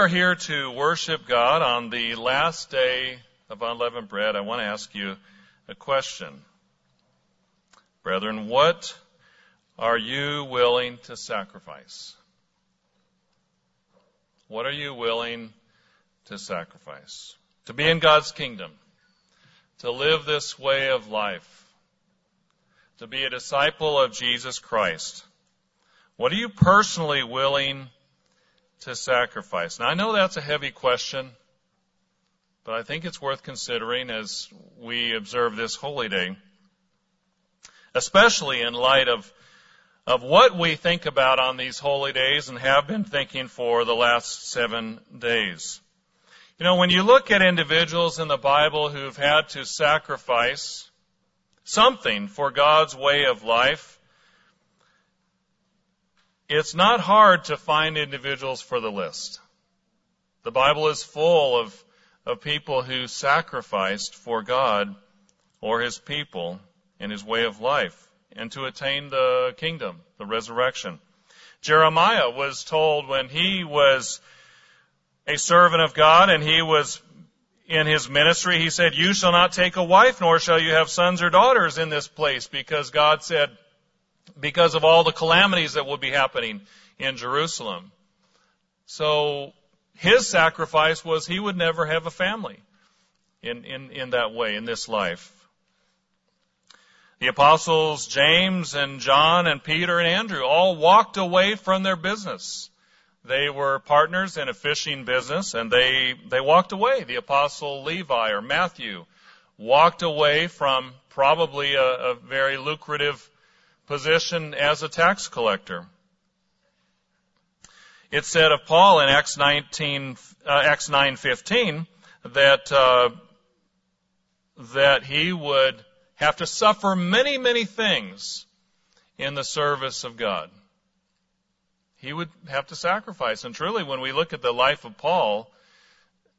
Are here to worship God on the last day of unleavened bread, I want to ask you a question. Brethren, what are you willing to sacrifice? What are you willing to sacrifice? To be in God's kingdom, to live this way of life, to be a disciple of Jesus Christ. What are you personally willing to sacrifice? Now I know that's a heavy question, but I think it's worth considering as we observe this holy day, especially in light of of what we think about on these holy days and have been thinking for the last seven days. You know, when you look at individuals in the Bible who've had to sacrifice something for God's way of life, it's not hard to find individuals for the list. The Bible is full of, of people who sacrificed for God or His people in His way of life and to attain the kingdom, the resurrection. Jeremiah was told when he was a servant of God and he was in his ministry, he said, You shall not take a wife, nor shall you have sons or daughters in this place, because God said, because of all the calamities that would be happening in Jerusalem. So his sacrifice was he would never have a family in, in, in that way, in this life. The apostles James and John and Peter and Andrew all walked away from their business. They were partners in a fishing business and they, they walked away. The apostle Levi or Matthew walked away from probably a, a very lucrative position as a tax collector. It said of Paul in Acts 19, uh, Acts 9:15 that uh, that he would have to suffer many, many things in the service of God. He would have to sacrifice. And truly, when we look at the life of Paul,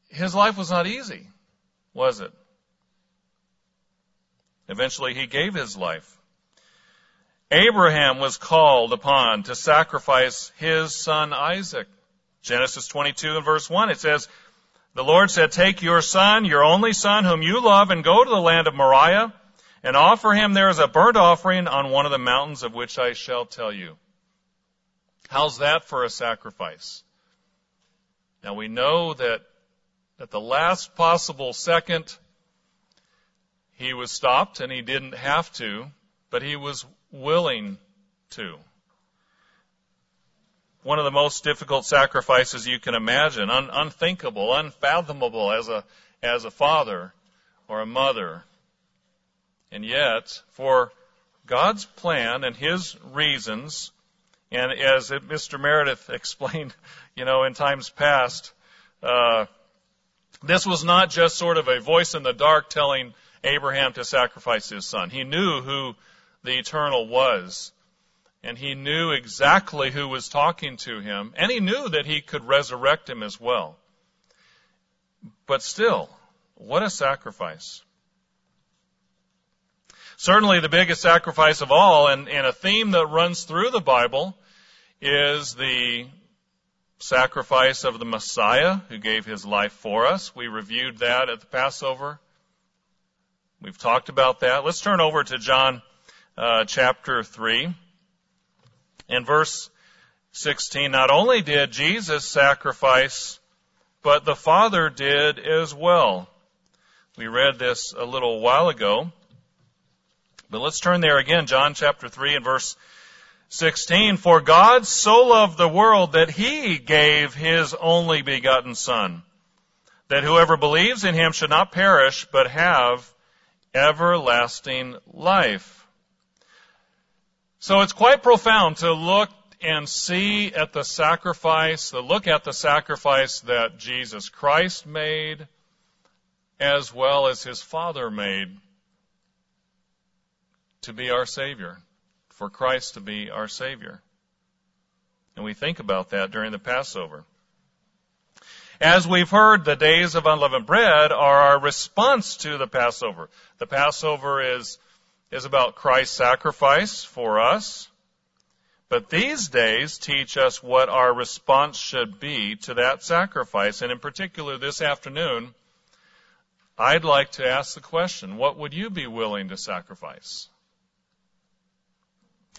his life was not easy, was it? Eventually, he gave his life. Abraham was called upon to sacrifice his son Isaac. Genesis 22 and verse 1, it says, The Lord said, Take your son, your only son, whom you love, and go to the land of Moriah and offer him there as a burnt offering on one of the mountains of which I shall tell you. How's that for a sacrifice? Now we know that at the last possible second, he was stopped and he didn't have to, but he was willing to. One of the most difficult sacrifices you can imagine, un- unthinkable, unfathomable as a, as a father or a mother and yet, for God's plan and His reasons, and as Mr. Meredith explained, you know, in times past, uh, this was not just sort of a voice in the dark telling Abraham to sacrifice his son. He knew who the eternal was. And he knew exactly who was talking to him. And he knew that he could resurrect him as well. But still, what a sacrifice. Certainly the biggest sacrifice of all, and, and a theme that runs through the Bible, is the sacrifice of the Messiah who gave his life for us. We reviewed that at the Passover. We've talked about that. Let's turn over to John uh, chapter 3 in verse 16. Not only did Jesus sacrifice, but the Father did as well. We read this a little while ago. But let's turn there again, John chapter 3 and verse 16. For God so loved the world that he gave his only begotten Son, that whoever believes in him should not perish, but have everlasting life. So it's quite profound to look and see at the sacrifice, to look at the sacrifice that Jesus Christ made, as well as his Father made to be our Savior, for Christ to be our Savior. And we think about that during the Passover. As we've heard, the days of unleavened bread are our response to the Passover. The Passover is, is about Christ's sacrifice for us. But these days teach us what our response should be to that sacrifice. And in particular, this afternoon, I'd like to ask the question, what would you be willing to sacrifice?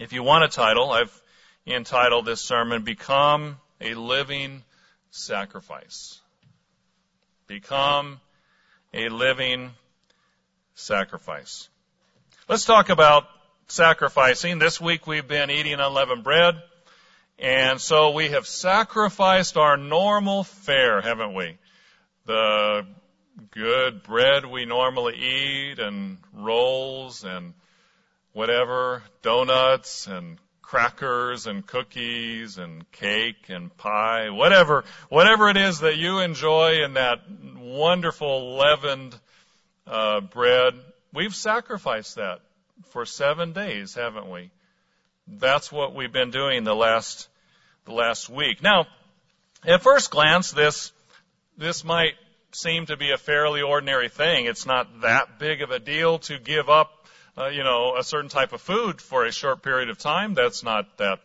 If you want a title, I've entitled this sermon, Become a Living Sacrifice. Become a living sacrifice. Let's talk about sacrificing. This week we've been eating unleavened bread. And so we have sacrificed our normal fare, haven't we? The good bread we normally eat and rolls and whatever, donuts and crackers and cookies and cake and pie, whatever, whatever it is that you enjoy in that wonderful leavened uh, bread, we've sacrificed that for seven days, haven't we? That's what we've been doing the last the last week. Now, at first glance, this this might seem to be a fairly ordinary thing. It's not that big of a deal to give up uh, you know, a certain type of food for a short period of time. That's not that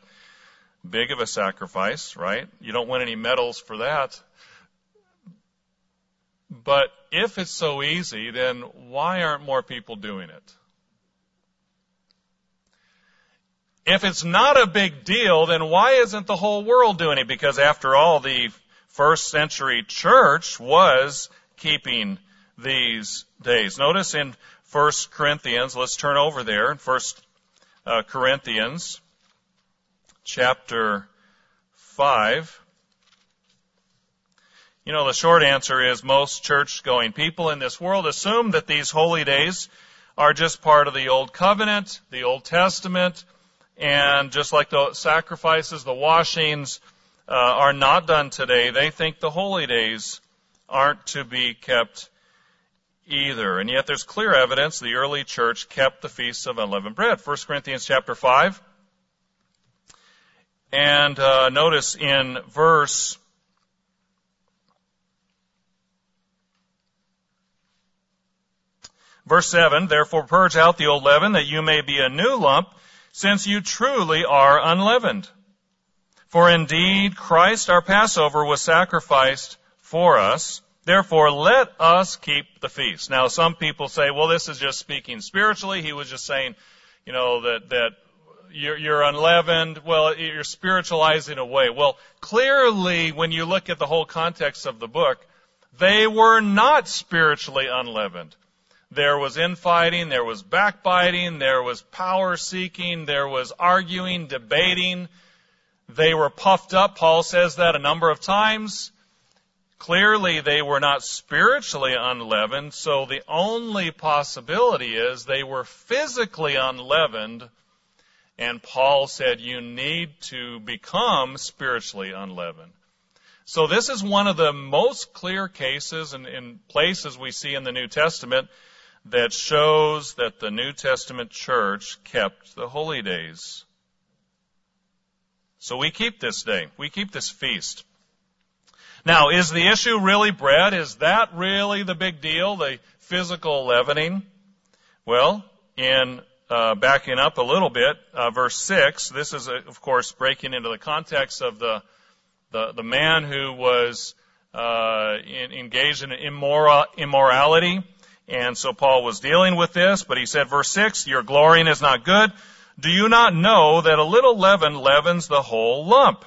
big of a sacrifice, right? You don't win any medals for that. But if it's so easy, then why aren't more people doing it? If it's not a big deal, then why isn't the whole world doing it? Because after all, the first century church was keeping these days. Notice in 1 Corinthians. Let's turn over there in 1 uh, Corinthians chapter 5. You know, the short answer is most church going people in this world assume that these holy days are just part of the Old Covenant, the Old Testament, and just like the sacrifices, the washings uh, are not done today, they think the holy days aren't to be kept either. And yet there's clear evidence the early church kept the feasts of unleavened bread. 1 Corinthians chapter 5. And uh, notice in verse Verse 7, therefore purge out the old leaven that you may be a new lump, since you truly are unleavened. For indeed Christ our Passover was sacrificed for us, Therefore, let us keep the feast. Now, some people say, well, this is just speaking spiritually. He was just saying, you know, that, that you're, you're unleavened. Well, you're spiritualizing away. Well, clearly, when you look at the whole context of the book, they were not spiritually unleavened. There was infighting, there was backbiting, there was power seeking, there was arguing, debating. They were puffed up. Paul says that a number of times. Clearly, they were not spiritually unleavened, so the only possibility is they were physically unleavened, and Paul said you need to become spiritually unleavened. So this is one of the most clear cases and places we see in the New Testament that shows that the New Testament church kept the holy days. So we keep this day. We keep this feast. Now, is the issue really bread? Is that really the big deal, the physical leavening? Well, in uh, backing up a little bit, uh, verse six. This is, uh, of course, breaking into the context of the the, the man who was uh, in, engaged in immoral, immorality, and so Paul was dealing with this. But he said, verse six: "Your glorying is not good. Do you not know that a little leaven leavens the whole lump?"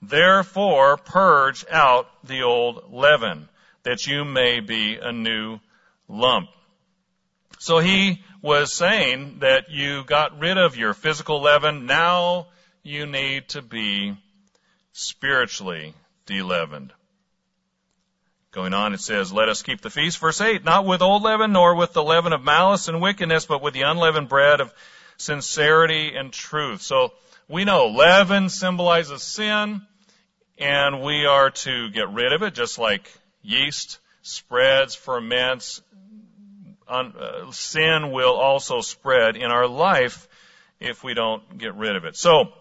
Therefore, purge out the old leaven, that you may be a new lump. So he was saying that you got rid of your physical leaven. Now you need to be spiritually deleavened. Going on, it says, let us keep the feast. Verse 8, not with old leaven, nor with the leaven of malice and wickedness, but with the unleavened bread of sincerity and truth. So we know leaven symbolizes sin and we are to get rid of it, just like yeast spreads, ferments. Uh, sin will also spread in our life if we don't get rid of it. So,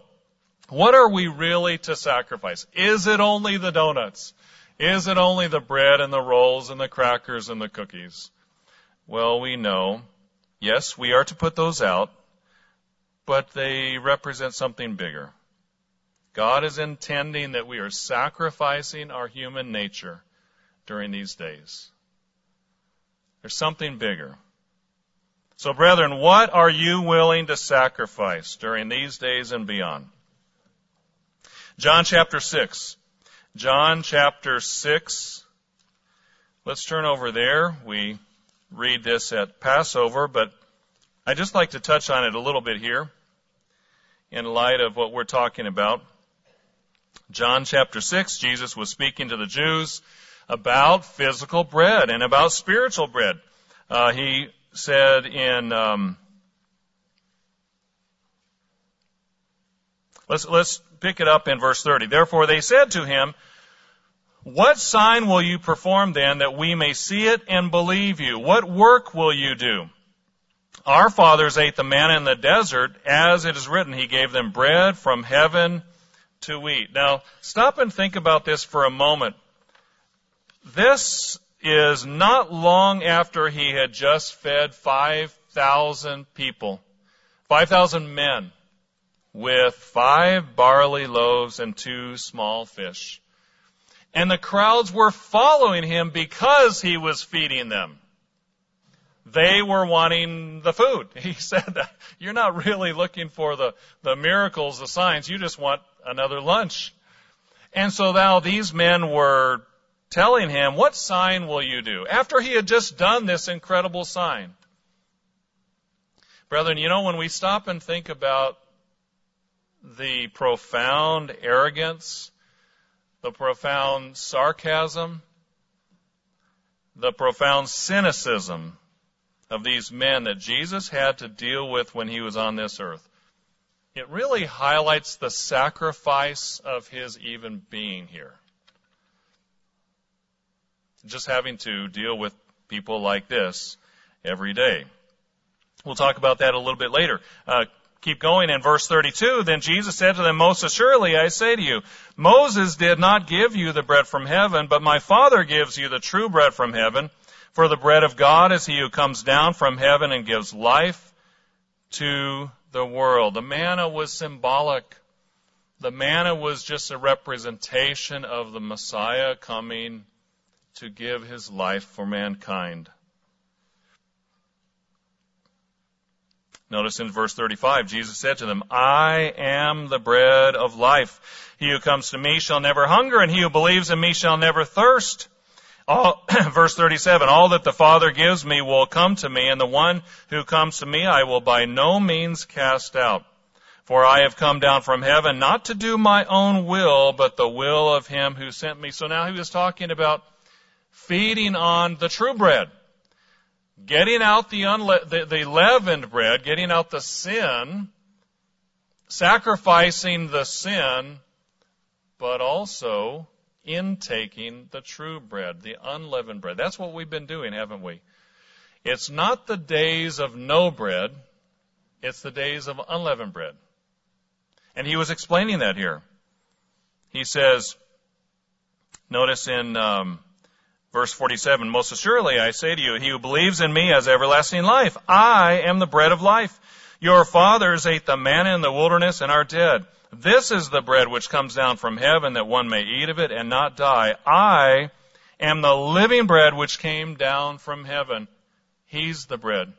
what are we really to sacrifice? Is it only the donuts? Is it only the bread and the rolls and the crackers and the cookies? Well, we know, yes, we are to put those out, but they represent something bigger. God is intending that we are sacrificing our human nature during these days. There's something bigger. So, brethren, what are you willing to sacrifice during these days and beyond? John chapter 6. John chapter 6. Let's turn over there. We read this at Passover, but I just like to touch on it a little bit here in light of what we're talking about. John chapter 6, Jesus was speaking to the Jews about physical bread and about spiritual bread. Uh, he said in um, let's let's pick it up in verse 30. Therefore they said to him, "What sign will you perform then that we may see it and believe you? What work will you do?" Our fathers ate the manna in the desert, as it is written, He gave them bread from heaven to eat. Now, stop and think about this for a moment. This is not long after he had just fed 5,000 people, 5,000 men, with five barley loaves and two small fish. And the crowds were following him because he was feeding them. They were wanting the food. He said that you're not really looking for the, the miracles, the signs. You just want another lunch. And so now these men were telling him, What sign will you do? After he had just done this incredible sign. Brethren, you know, when we stop and think about the profound arrogance, the profound sarcasm, the profound cynicism of these men that Jesus had to deal with when he was on this earth, it really highlights the sacrifice of his even being here just having to deal with people like this every day. We'll talk about that a little bit later. Uh, keep going in verse 32. Then Jesus said to them, Most assuredly I say to you, Moses did not give you the bread from heaven, but my Father gives you the true bread from heaven. For the bread of God is he who comes down from heaven and gives life to the world. The manna was symbolic. The manna was just a representation of the Messiah coming to give his life for mankind. Notice in verse 35, Jesus said to them, I am the bread of life. He who comes to me shall never hunger, and he who believes in me shall never thirst. All, verse 37, all that the Father gives me will come to me, and the one who comes to me I will by no means cast out. For I have come down from heaven not to do my own will, but the will of him who sent me. So now he was talking about feeding on the true bread. Getting out the, unle- the, the leavened bread, getting out the sin, sacrificing the sin, but also intaking the true bread, the unleavened bread. That's what we've been doing, haven't we? It's not the days of no bread, it's the days of unleavened bread. And he was explaining that here. He says, notice in um, Verse 47, Most assuredly I say to you, he who believes in me has everlasting life. I am the bread of life. Your fathers ate the manna in the wilderness and are dead. This is the bread which comes down from heaven that one may eat of it and not die. I am the living bread which came down from heaven. He's the bread.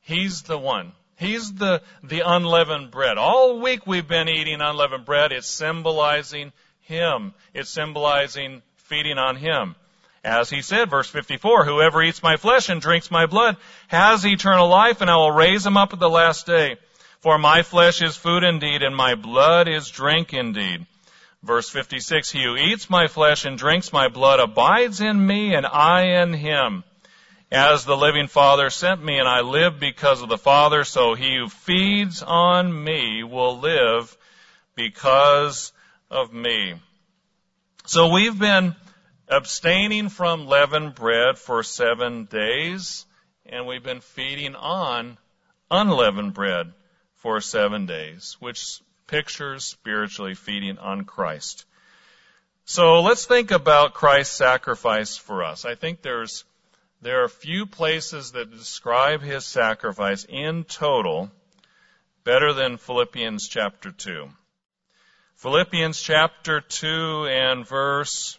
He's the one. He's the, the unleavened bread. All week we've been eating unleavened bread. It's symbolizing Him. It's symbolizing feeding on Him. As he said, verse 54, whoever eats my flesh and drinks my blood has eternal life, and I will raise him up at the last day. For my flesh is food indeed, and my blood is drink indeed. Verse 56, he who eats my flesh and drinks my blood abides in me, and I in him. As the living Father sent me, and I live because of the Father, so he who feeds on me will live because of me. So we've been abstaining from leavened bread for seven days, and we've been feeding on unleavened bread for seven days, which pictures spiritually feeding on Christ. So let's think about Christ's sacrifice for us. I think there's there are few places that describe his sacrifice in total better than Philippians chapter 2. Philippians chapter 2 and verse,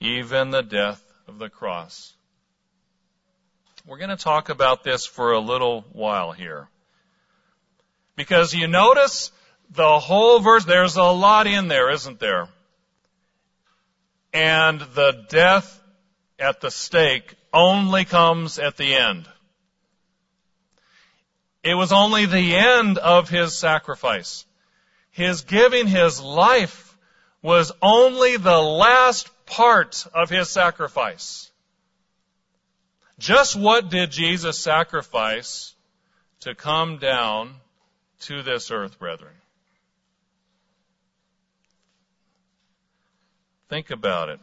even the death of the cross. We're going to talk about this for a little while here. Because you notice the whole verse, there's a lot in there, isn't there? And the death at the stake only comes at the end. It was only the end of his sacrifice. His giving his life was only the last part of his sacrifice. Just what did Jesus sacrifice to come down to this earth, brethren? Think about it.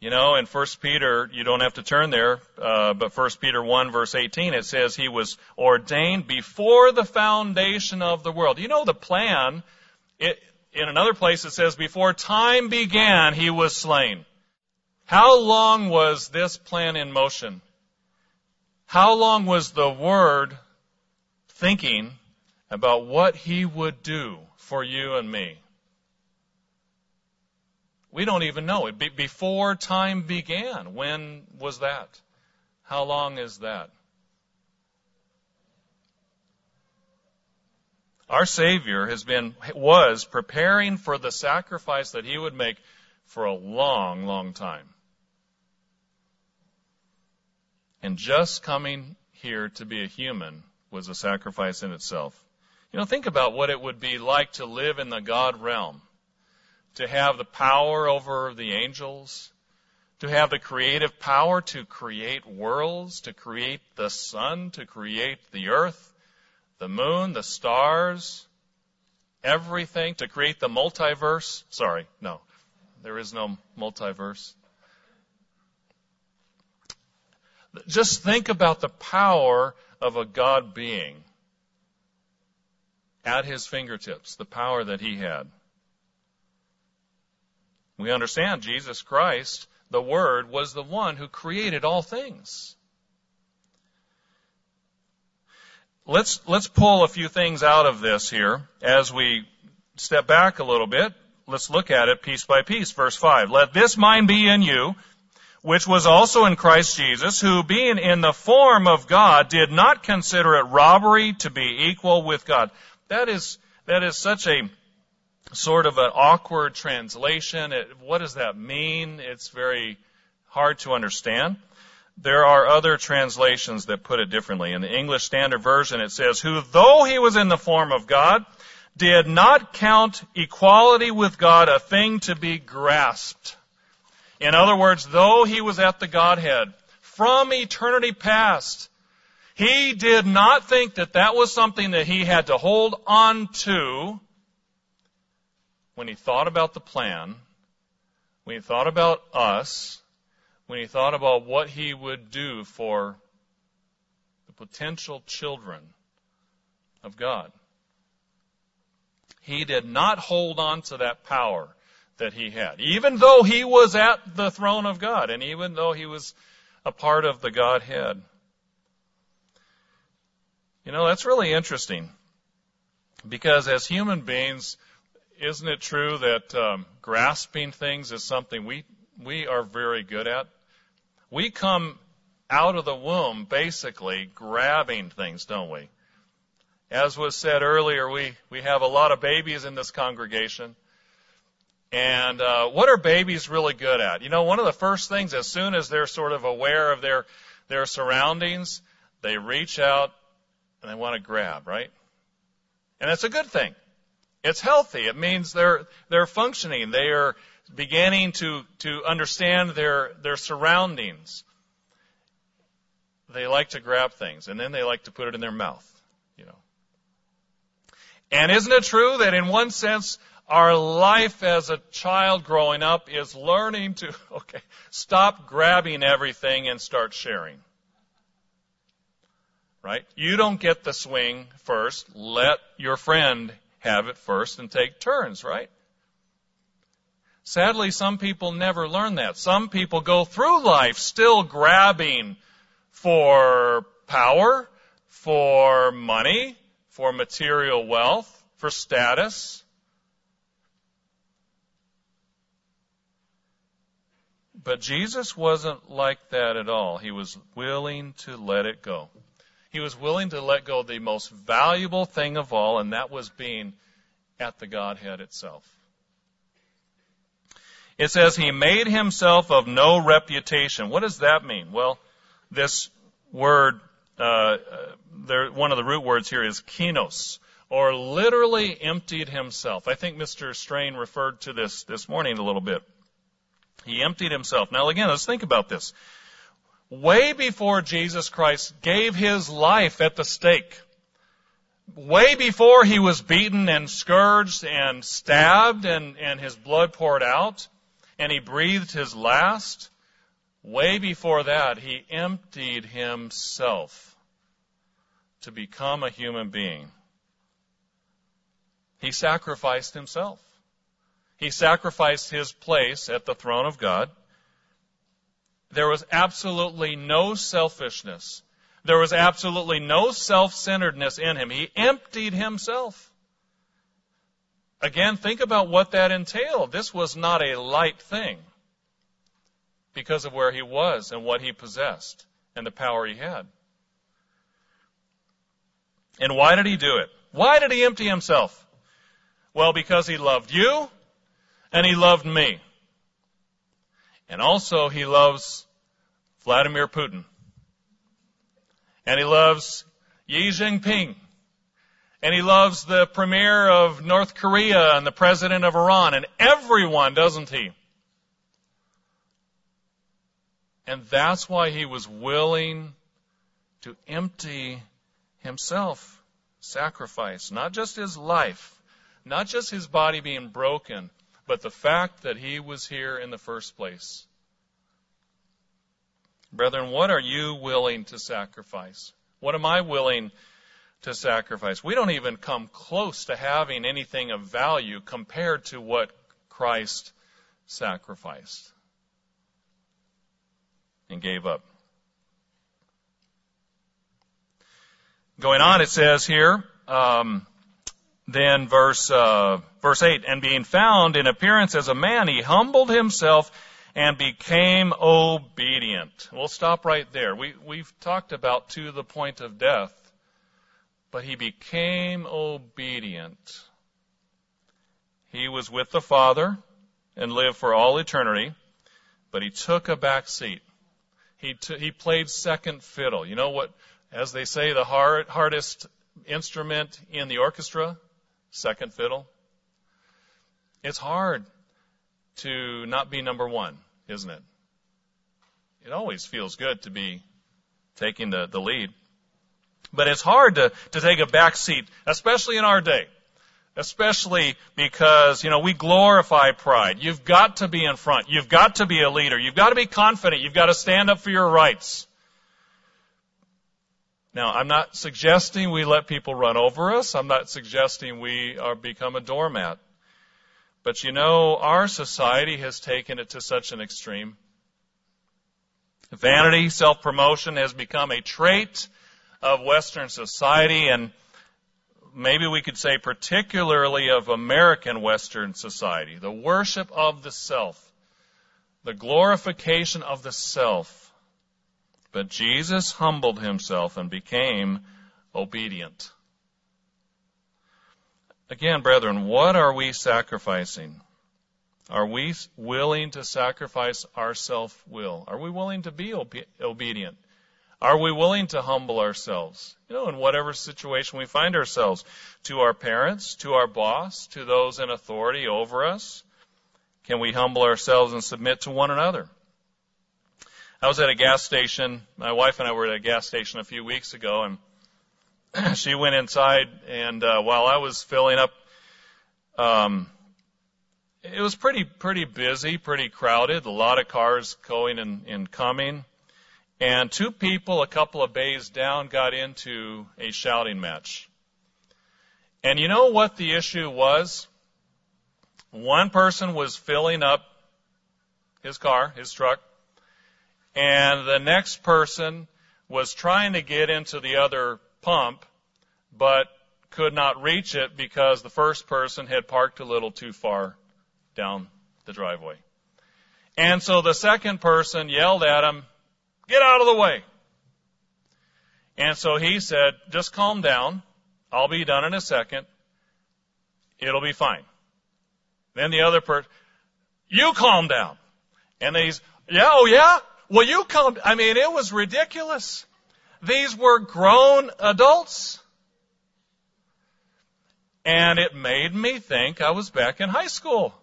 You know, in 1 Peter, you don't have to turn there, uh, but 1 Peter 1 verse 18, it says he was ordained before the foundation of the world. You know the plan, it, in another place it says before time began he was slain. How long was this plan in motion? How long was the Word thinking about what He would do for you and me? We don't even know it. Be- before time began, when was that? How long is that? Our Savior has been, was preparing for the sacrifice that He would make for a long, long time. And just coming here to be a human was a sacrifice in itself. You know, think about what it would be like to live in the God realm to have the power over the angels, to have the creative power to create worlds, to create the sun, to create the earth, the moon, the stars, everything, to create the multiverse. Sorry, no, there is no multiverse. Just think about the power of a God being at his fingertips, the power that he had. We understand Jesus Christ, the Word, was the one who created all things. Let's, let's pull a few things out of this here as we step back a little bit. Let's look at it piece by piece. Verse 5. Let this mind be in you, which was also in Christ Jesus, who being in the form of God did not consider it robbery to be equal with God. That is, that is such a sort of an awkward translation. It, what does that mean? It's very hard to understand. There are other translations that put it differently. In the English Standard Version, it says, Who, though he was in the form of God, did not count equality with God a thing to be grasped. In other words, though he was at the Godhead from eternity past, he did not think that that was something that he had to hold on to when he thought about the plan, when he thought about us, when he thought about what he would do for the potential children of God. He did not hold on to that power that he had, even though he was at the throne of God and even though he was a part of the Godhead. You know, that's really interesting because as human beings, isn't it true that um, grasping things is something we we are very good at? We come out of the womb basically grabbing things, don't we? As was said earlier, we we have a lot of babies in this congregation. And uh, what are babies really good at? You know, one of the first things, as soon as they're sort of aware of their their surroundings, they reach out and they want to grab, right? And it's a good thing. It's healthy. It means they're, they're functioning. They are beginning to, to understand their, their surroundings. They like to grab things and then they like to put it in their mouth, you know. And isn't it true that in one sense, our life as a child growing up is learning to, okay, stop grabbing everything and start sharing. Right? You don't get the swing first. Let your friend have it first and take turns, right? Sadly, some people never learn that. Some people go through life still grabbing for power, for money, for material wealth, for status. But Jesus wasn't like that at all. He was willing to let it go. He was willing to let go the most valuable thing of all, and that was being at the Godhead itself. It says he made himself of no reputation. What does that mean? Well, this word, uh, there, one of the root words here is kinos, or literally emptied himself. I think Mr. Strain referred to this this morning a little bit. He emptied himself. Now again, let's think about this. Way before Jesus Christ gave his life at the stake, way before he was beaten and scourged and stabbed and, and his blood poured out, and he breathed his last, way before that, he emptied himself to become a human being. He sacrificed himself. He sacrificed his place at the throne of God. There was absolutely no selfishness. There was absolutely no self-centeredness in him. He emptied himself. Again, think about what that entailed. This was not a light thing because of where he was and what he possessed and the power he had. And why did he do it? Why did he empty himself? Well, because he loved you and he loved me. And also he loves Vladimir Putin. And he loves Xi Jinping. And he loves the premier of North Korea and the president of Iran and everyone, doesn't he? And that's why he was willing to empty himself, sacrifice, not just his life, not just his body being broken, but the fact that he was here in the first place. Brethren, what are you willing to sacrifice? What am I willing to sacrifice? We don't even come close to having anything of value compared to what Christ sacrificed and gave up. Going on, it says here, um, then verse uh, verse eight, and being found in appearance as a man, he humbled himself and became obedient. We'll stop right there. We we've talked about to the point of death, but he became obedient. He was with the Father and lived for all eternity, but he took a back seat. He t- he played second fiddle. You know what? As they say, the hard, hardest instrument in the orchestra second fiddle. It's hard to not be number one, isn't it? It always feels good to be taking the, the lead. But it's hard to, to take a back seat, especially in our day. Especially because, you know, we glorify pride. You've got to be in front. You've got to be a leader. You've got to be confident. You've got to stand up for your rights. Now, I'm not suggesting we let people run over us. I'm not suggesting we are become a doormat. But you know, our society has taken it to such an extreme. Vanity, self-promotion has become a trait of Western society and maybe we could say particularly of American Western society. The worship of the self. The glorification of the self. But Jesus humbled himself and became obedient. Again, brethren, what are we sacrificing? Are we willing to sacrifice our self will? Are we willing to be obe- obedient? Are we willing to humble ourselves? You know, in whatever situation we find ourselves, to our parents, to our boss, to those in authority over us? Can we humble ourselves and submit to one another? I was at a gas station. My wife and I were at a gas station a few weeks ago, and she went inside, and uh, while I was filling up, um, it was pretty pretty busy, pretty crowded. A lot of cars going and, and coming, and two people a couple of bays down got into a shouting match. And you know what the issue was? One person was filling up his car, his truck, and the next person was trying to get into the other pump, but could not reach it because the first person had parked a little too far down the driveway. And so the second person yelled at him, get out of the way. And so he said, just calm down. I'll be done in a second. It'll be fine. Then the other person, you calm down. And he's, yeah, oh yeah? Well, you calm, I mean, it was ridiculous. These were grown adults. And it made me think I was back in high school.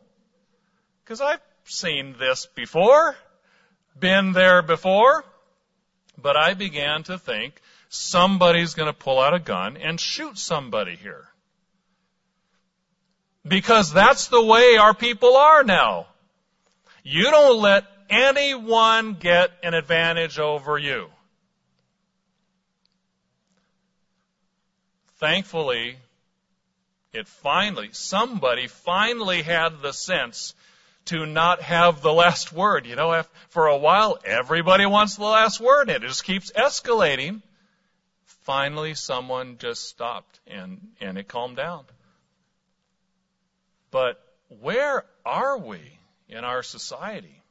Cause I've seen this before, been there before, but I began to think somebody's gonna pull out a gun and shoot somebody here. Because that's the way our people are now. You don't let anyone get an advantage over you. Thankfully, it finally, somebody finally had the sense to not have the last word. You know, for a while, everybody wants the last word, and it just keeps escalating. Finally, someone just stopped, and, and it calmed down. But where are we in our society?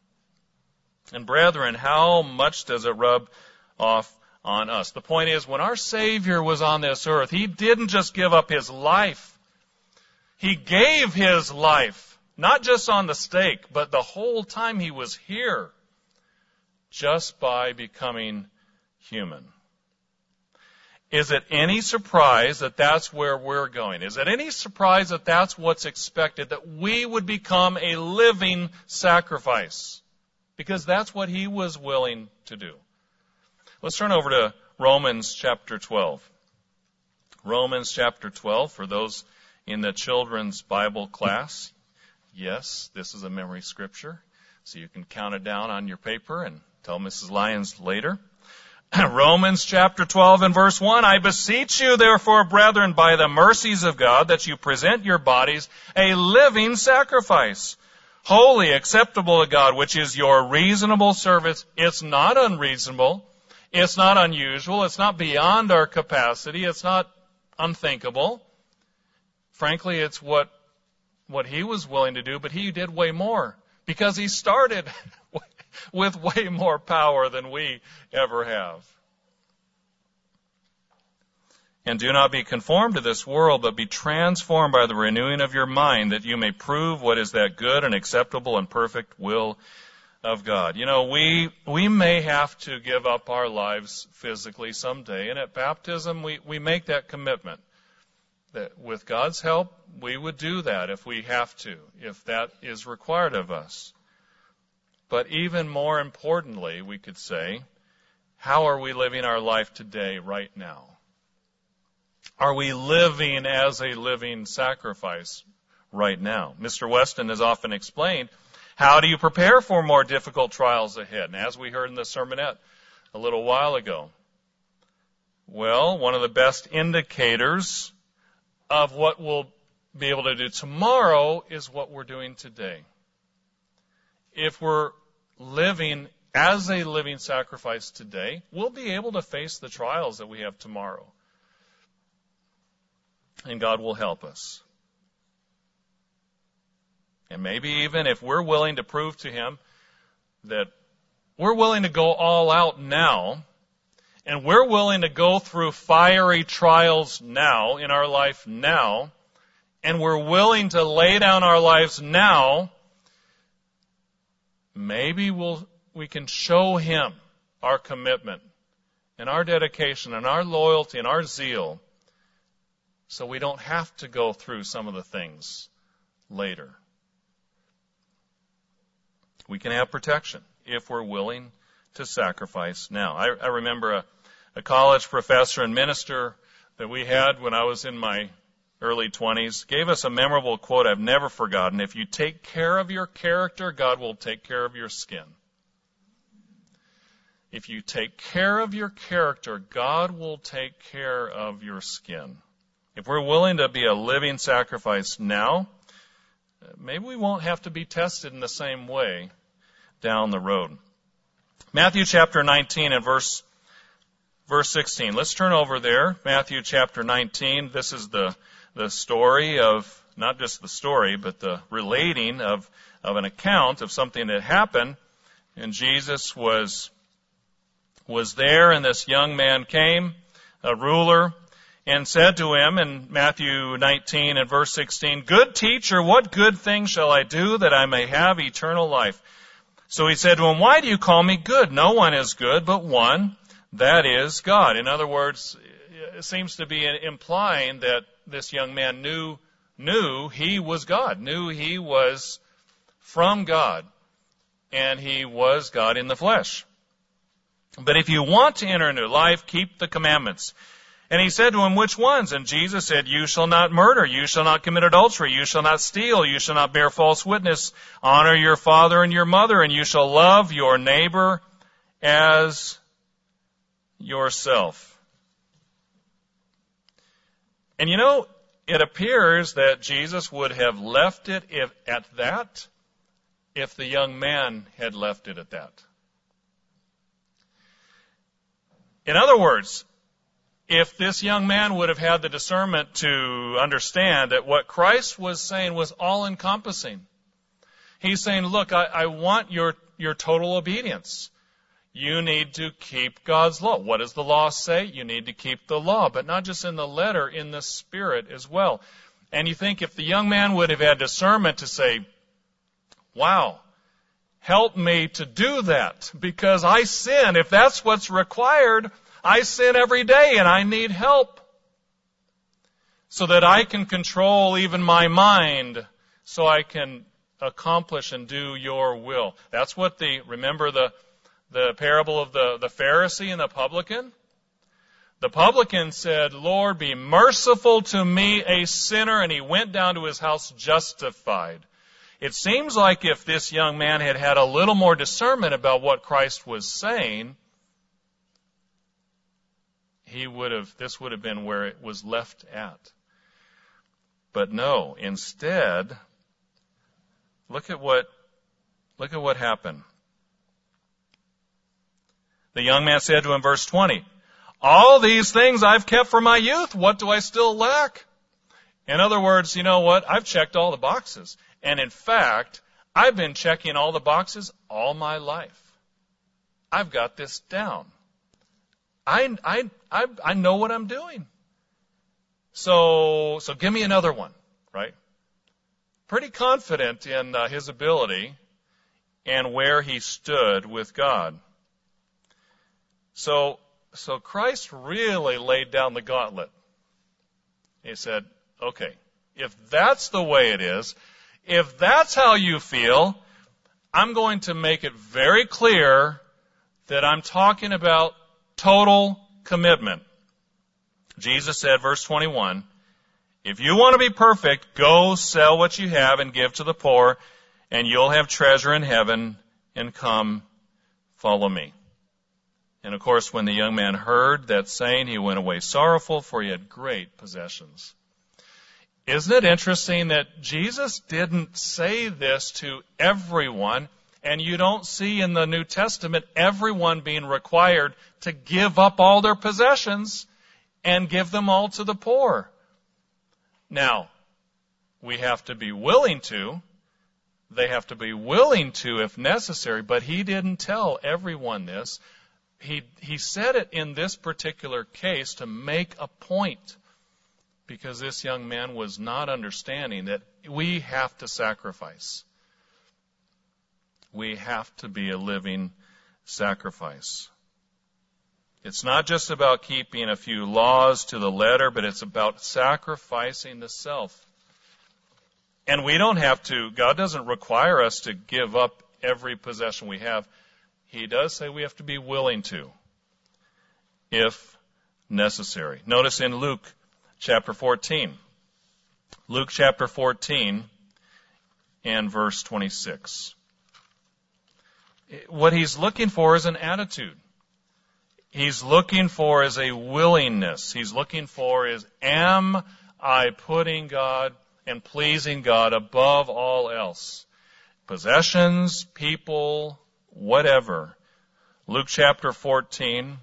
And brethren, how much does it rub off on us? The point is, when our Savior was on this earth, He didn't just give up His life. He gave His life, not just on the stake, but the whole time He was here, just by becoming human. Is it any surprise that that's where we're going? Is it any surprise that that's what's expected, that we would become a living sacrifice? Because that's what he was willing to do. Let's turn over to Romans chapter 12. Romans chapter 12, for those in the children's Bible class. Yes, this is a memory scripture, so you can count it down on your paper and tell Mrs. Lyons later. Romans chapter 12 and verse 1, I beseech you therefore, brethren, by the mercies of God, that you present your bodies a living sacrifice, holy, acceptable to God, which is your reasonable service. It's not unreasonable. It's not unusual. It's not beyond our capacity. It's not unthinkable. Frankly, it's what, what he was willing to do, but he did way more because he started with way more power than we ever have. And do not be conformed to this world, but be transformed by the renewing of your mind, that you may prove what is that good and acceptable and perfect will of God. You know, we, we may have to give up our lives physically someday, and at baptism we, we make that commitment. That with God's help, we would do that if we have to, if that is required of us. But even more importantly, we could say, how are we living our life today, right now? Are we living as a living sacrifice right now? Mr. Weston has often explained, how do you prepare for more difficult trials ahead? And as we heard in the sermonette a little while ago, well, one of the best indicators of what we'll be able to do tomorrow is what we're doing today. If we're living as a living sacrifice today, we'll be able to face the trials that we have tomorrow. And God will help us. And maybe even if we're willing to prove to Him that we're willing to go all out now, and we're willing to go through fiery trials now in our life now, and we're willing to lay down our lives now, maybe we'll, we can show him our commitment and our dedication and our loyalty and our zeal so we don't have to go through some of the things later. We can have protection if we're willing to sacrifice now. I, I remember a, a college professor and minister that we had when I was in my early 20s gave us a memorable quote I've never forgotten. If you take care of your character, God will take care of your skin. If you take care of your character, God will take care of your skin. If we're willing to be a living sacrifice now, maybe we won't have to be tested in the same way down the road. Matthew chapter 19 and verse verse 16. Let's turn over there. Matthew chapter 19. This is the the story of not just the story, but the relating of of an account of something that happened. And Jesus was was there, and this young man came, a ruler, and said to him in Matthew 19 and verse 16, Good teacher, what good thing shall I do that I may have eternal life? So he said to him, Why do you call me good? No one is good but one, that is God. In other words, it seems to be implying that this young man knew, knew he was God, knew he was from God, and he was God in the flesh. But if you want to enter into life, keep the commandments. And he said to him, which ones? And Jesus said, you shall not murder, you shall not commit adultery, you shall not steal, you shall not bear false witness, honor your father and your mother, and you shall love your neighbor as yourself. And you know, it appears that Jesus would have left it if, at that if the young man had left it at that. In other words, if this young man would have had the discernment to understand that what Christ was saying was all encompassing. He's saying, look, I, I, want your, your total obedience. You need to keep God's law. What does the law say? You need to keep the law, but not just in the letter, in the spirit as well. And you think if the young man would have had discernment to say, wow, help me to do that because I sin. If that's what's required, I sin every day and I need help. So that I can control even my mind so I can accomplish and do your will. That's what the, remember the, the parable of the, the Pharisee and the publican? The publican said, Lord, be merciful to me, a sinner, and he went down to his house justified. It seems like if this young man had had a little more discernment about what Christ was saying, he would have, this would have been where it was left at. But no, instead, look at what, look at what happened. The young man said to him, verse 20, all these things I've kept from my youth. What do I still lack? In other words, you know what? I've checked all the boxes. And in fact, I've been checking all the boxes all my life. I've got this down. I, I, I, I know what I'm doing. So, so give me another one, right? Pretty confident in uh, his ability and where he stood with God. So, so Christ really laid down the gauntlet. He said, okay, if that's the way it is, if that's how you feel, I'm going to make it very clear that I'm talking about total commitment. Jesus said, verse 21, if you want to be perfect, go sell what you have and give to the poor, and you'll have treasure in heaven, and come follow me. And of course, when the young man heard that saying, he went away sorrowful, for he had great possessions. Isn't it interesting that Jesus didn't say this to everyone? And you don't see in the New Testament everyone being required to give up all their possessions and give them all to the poor. Now, we have to be willing to. They have to be willing to if necessary, but he didn't tell everyone this. He, he said it in this particular case to make a point because this young man was not understanding that we have to sacrifice we have to be a living sacrifice. It's not just about keeping a few laws to the letter, but it's about sacrificing the self. And we don't have to, God doesn't require us to give up every possession we have. He does say we have to be willing to if necessary. Notice in Luke chapter 14. Luke chapter 14 and verse 26. What he's looking for is an attitude. He's looking for is a willingness. He's looking for is, am I putting God and pleasing God above all else? Possessions, people, whatever. Luke chapter 14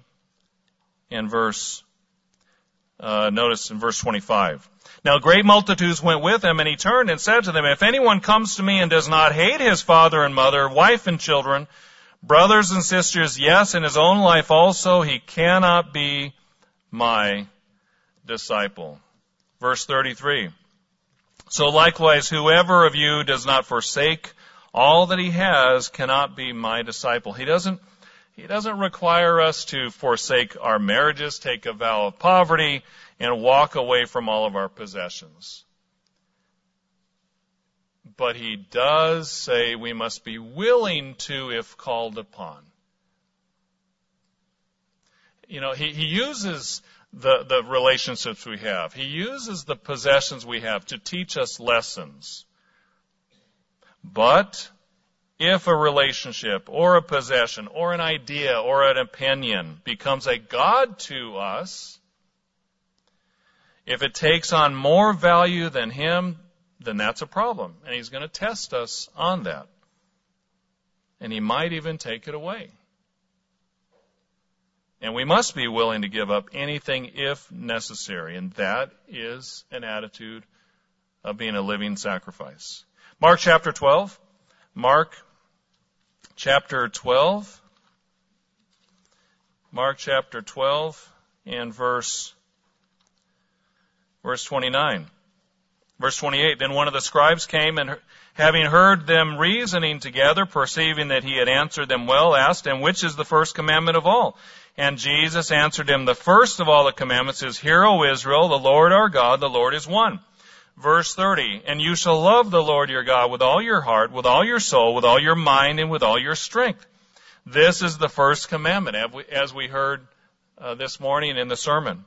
and verse, uh, notice in verse 25. Now great multitudes went with him, and he turned and said to them, If anyone comes to me and does not hate his father and mother, wife and children, brothers and sisters, yes, in his own life also, he cannot be my disciple. Verse 33. So likewise, whoever of you does not forsake all that he has cannot be my disciple. He doesn't, he doesn't require us to forsake our marriages, take a vow of poverty, and walk away from all of our possessions. But he does say we must be willing to if called upon. You know, he, he uses the, the relationships we have. He uses the possessions we have to teach us lessons. But if a relationship or a possession or an idea or an opinion becomes a God to us, if it takes on more value than Him, then that's a problem. And He's going to test us on that. And He might even take it away. And we must be willing to give up anything if necessary. And that is an attitude of being a living sacrifice. Mark chapter 12. Mark chapter 12. Mark chapter 12 and verse, verse 29. Verse 28, then one of the scribes came and having heard them reasoning together, perceiving that he had answered them well, asked him, which is the first commandment of all? And Jesus answered him, the first of all the commandments is, Hear, O Israel, the Lord our God, the Lord is one. Verse 30, and you shall love the Lord your God with all your heart, with all your soul, with all your mind, and with all your strength. This is the first commandment, as we heard uh, this morning in the sermon.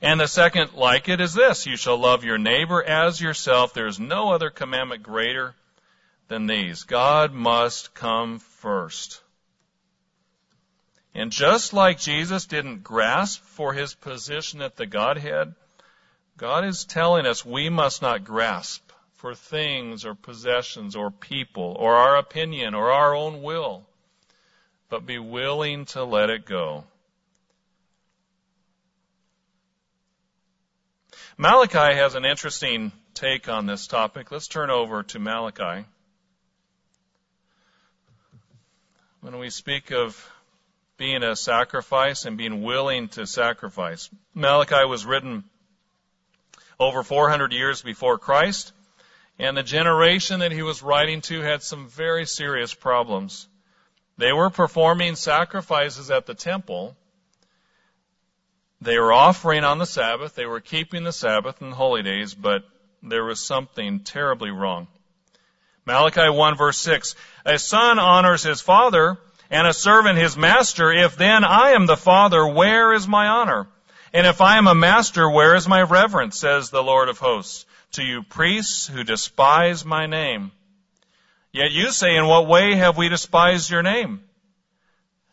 And the second like it is this, you shall love your neighbor as yourself. There is no other commandment greater than these. God must come first. And just like Jesus didn't grasp for his position at the Godhead, God is telling us we must not grasp for things or possessions or people or our opinion or our own will, but be willing to let it go. Malachi has an interesting take on this topic. Let's turn over to Malachi. When we speak of being a sacrifice and being willing to sacrifice, Malachi was written over 400 years before Christ, and the generation that he was writing to had some very serious problems. They were performing sacrifices at the temple. They were offering on the Sabbath. They were keeping the Sabbath and the holy days, but there was something terribly wrong. Malachi 1 verse 6. A son honors his father and a servant his master. If then I am the father, where is my honor? And if I am a master, where is my reverence, says the Lord of hosts, to you priests who despise my name? Yet you say, in what way have we despised your name?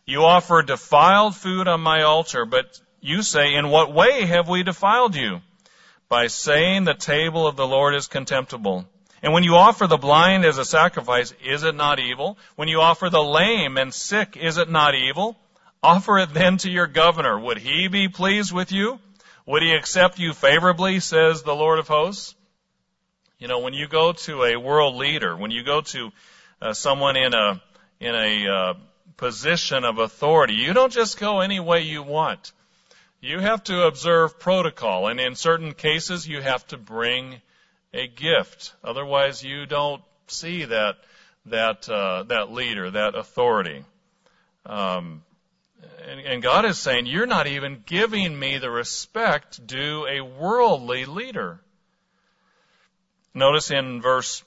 You offer defiled food on my altar, but you say, in what way have we defiled you? By saying the table of the Lord is contemptible. And when you offer the blind as a sacrifice, is it not evil? When you offer the lame and sick, is it not evil? Offer it then to your governor. Would he be pleased with you? Would he accept you favorably, says the Lord of hosts? You know, when you go to a world leader, when you go to uh, someone in a, in a uh, position of authority, you don't just go any way you want. You have to observe protocol, and in certain cases, you have to bring a gift. Otherwise, you don't see that that uh, that leader, that authority. Um, and, and God is saying, You're not even giving me the respect due a worldly leader. Notice in verse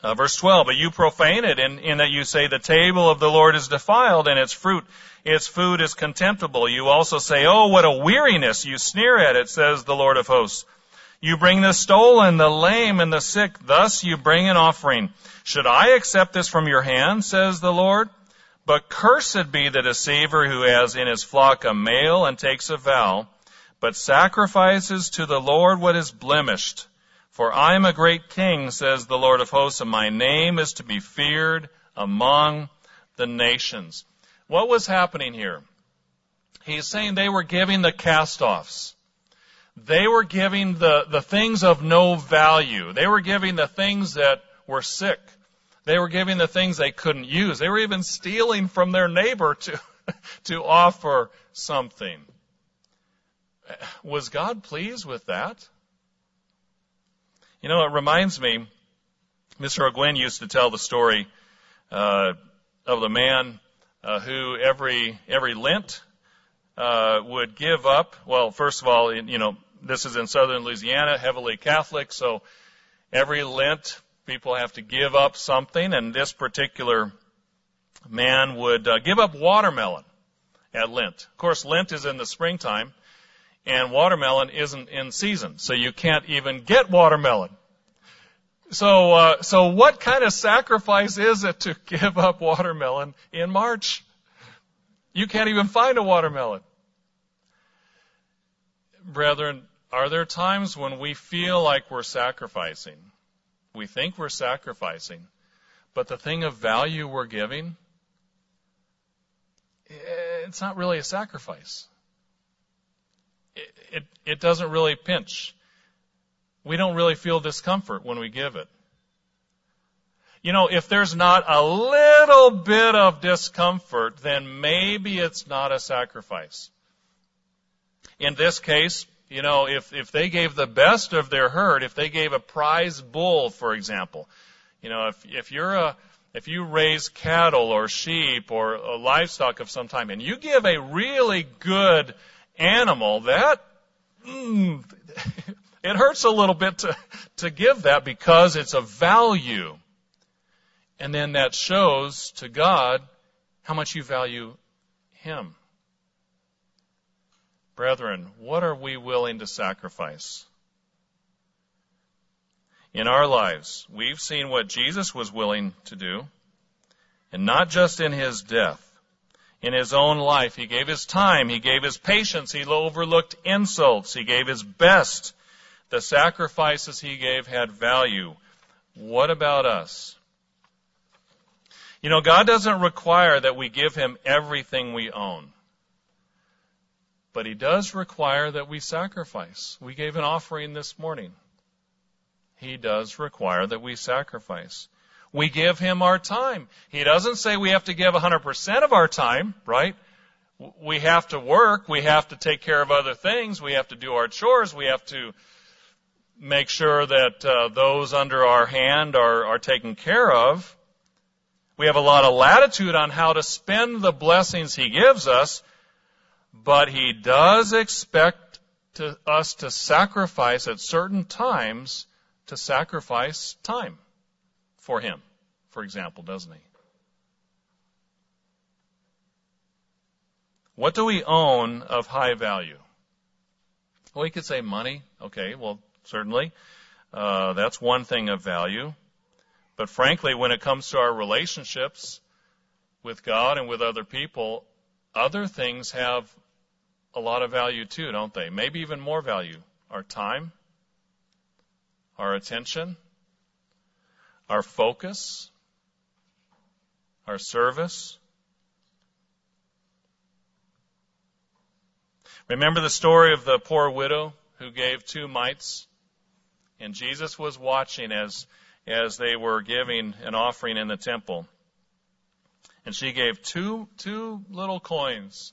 Uh, verse 12, but you profane it in, in that you say the table of the Lord is defiled and its fruit, its food is contemptible. You also say, oh, what a weariness. You sneer at it, says the Lord of hosts. You bring the stolen, the lame, and the sick. Thus you bring an offering. Should I accept this from your hand, says the Lord? But cursed be the deceiver who has in his flock a male and takes a vow, but sacrifices to the Lord what is blemished. For I am a great king, says the Lord of hosts, and my name is to be feared among the nations. What was happening here? He's saying they were giving the cast-offs. They were giving the, the things of no value. They were giving the things that were sick. They were giving the things they couldn't use. They were even stealing from their neighbor to, to offer something. Was God pleased with that? You know, it reminds me, Mr. Ogwyn used to tell the story uh, of the man uh, who every every Lent uh, would give up. Well, first of all, you know, this is in southern Louisiana, heavily Catholic, so every Lent people have to give up something, and this particular man would uh, give up watermelon at Lent. Of course, Lent is in the springtime, and watermelon isn't in season, so you can't even get watermelon. So, uh, so what kind of sacrifice is it to give up watermelon in March? You can't even find a watermelon. Brethren, are there times when we feel like we're sacrificing? We think we're sacrificing, but the thing of value we're giving, it's not really a sacrifice it, it, doesn't really pinch. We don't really feel discomfort when we give it. You know, if there's not a little bit of discomfort, then maybe it's not a sacrifice. In this case, you know, if, if they gave the best of their herd, if they gave a prize bull, for example, you know, if, if you're a, if you raise cattle or sheep or livestock of some time and you give a really good animal, that mm, it hurts a little bit to, to give that because it's a value. And then that shows to God how much you value Him. Brethren, what are we willing to sacrifice? In our lives, we've seen what Jesus was willing to do, and not just in His death in his own life. He gave his time. He gave his patience. He overlooked insults. He gave his best. The sacrifices he gave had value. What about us? You know, God doesn't require that we give him everything we own. But he does require that we sacrifice. We gave an offering this morning. He does require that we sacrifice. We give Him our time. He doesn't say we have to give 100% of our time, right? We have to work. We have to take care of other things. We have to do our chores. We have to make sure that uh, those under our hand are, are taken care of. We have a lot of latitude on how to spend the blessings He gives us, but He does expect to, us to sacrifice at certain times to sacrifice time for him, for example, doesn't he? What do we own of high value? Well, we could say money. Okay, well, certainly. Uh, that's one thing of value. But frankly, when it comes to our relationships with God and with other people, other things have a lot of value too, don't they? Maybe even more value. Our time, our attention, our focus, our service. Remember the story of the poor widow who gave two mites? And Jesus was watching as, as they were giving an offering in the temple. And she gave two, two little coins.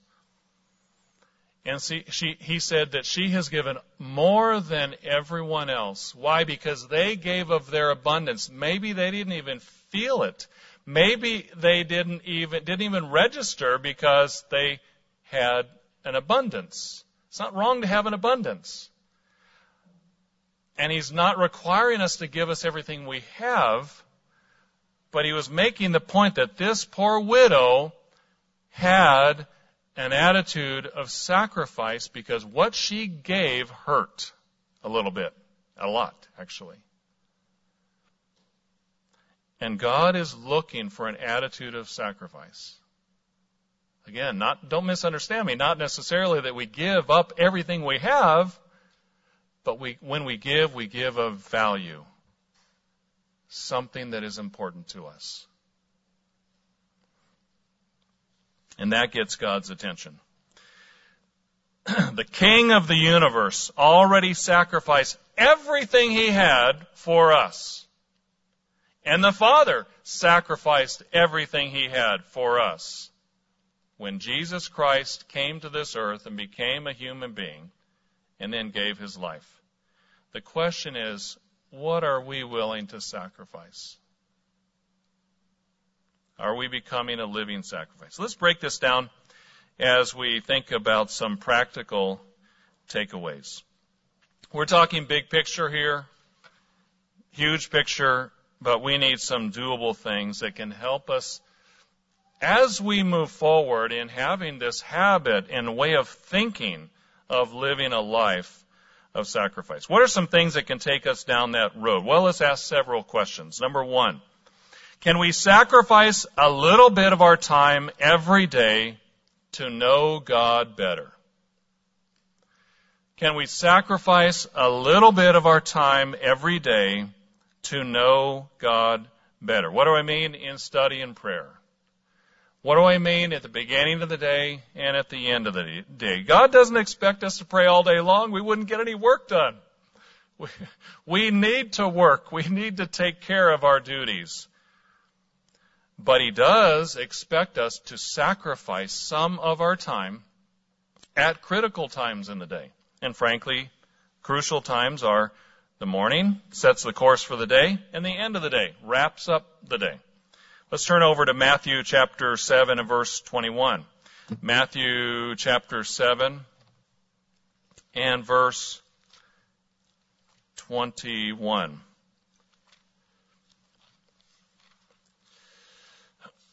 And see, she, he said that she has given more than everyone else. Why? Because they gave of their abundance. Maybe they didn't even feel it. Maybe they didn't even, didn't even register because they had an abundance. It's not wrong to have an abundance. And he's not requiring us to give us everything we have, but he was making the point that this poor widow had an attitude of sacrifice because what she gave hurt a little bit. A lot, actually. And God is looking for an attitude of sacrifice. Again, not, don't misunderstand me, not necessarily that we give up everything we have, but we, when we give, we give of value. Something that is important to us. And that gets God's attention. the King of the universe already sacrificed everything he had for us. And the Father sacrificed everything he had for us. When Jesus Christ came to this earth and became a human being and then gave his life. The question is, what are we willing to sacrifice? Are we becoming a living sacrifice? Let's break this down as we think about some practical takeaways. We're talking big picture here, huge picture, but we need some doable things that can help us as we move forward in having this habit and way of thinking of living a life of sacrifice. What are some things that can take us down that road? Well, let's ask several questions. Number one, can we sacrifice a little bit of our time every day to know God better? Can we sacrifice a little bit of our time every day to know God better? What do I mean in study and prayer? What do I mean at the beginning of the day and at the end of the day? God doesn't expect us to pray all day long. We wouldn't get any work done. We, we need to work. We need to take care of our duties. But He does expect us to sacrifice some of our time at critical times in the day. And frankly, crucial times are the morning, sets the course for the day, and the end of the day, wraps up the day. Let's turn over to Matthew chapter 7 and verse 21. Matthew chapter 7 and verse 21.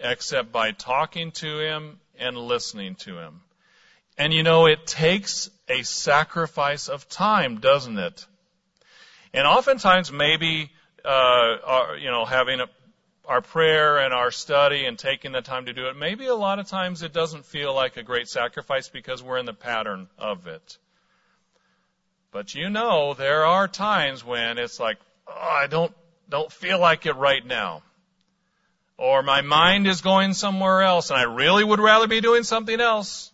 except by talking to Him and listening to Him? And you know, it takes a sacrifice of time, doesn't it? And oftentimes maybe uh, our, you know, having a, our prayer and our study and taking the time to do it, maybe a lot of times it doesn't feel like a great sacrifice because we're in the pattern of it. But you know, there are times when it's like, oh, I don't, don't feel like it right now. Or my mind is going somewhere else and I really would rather be doing something else.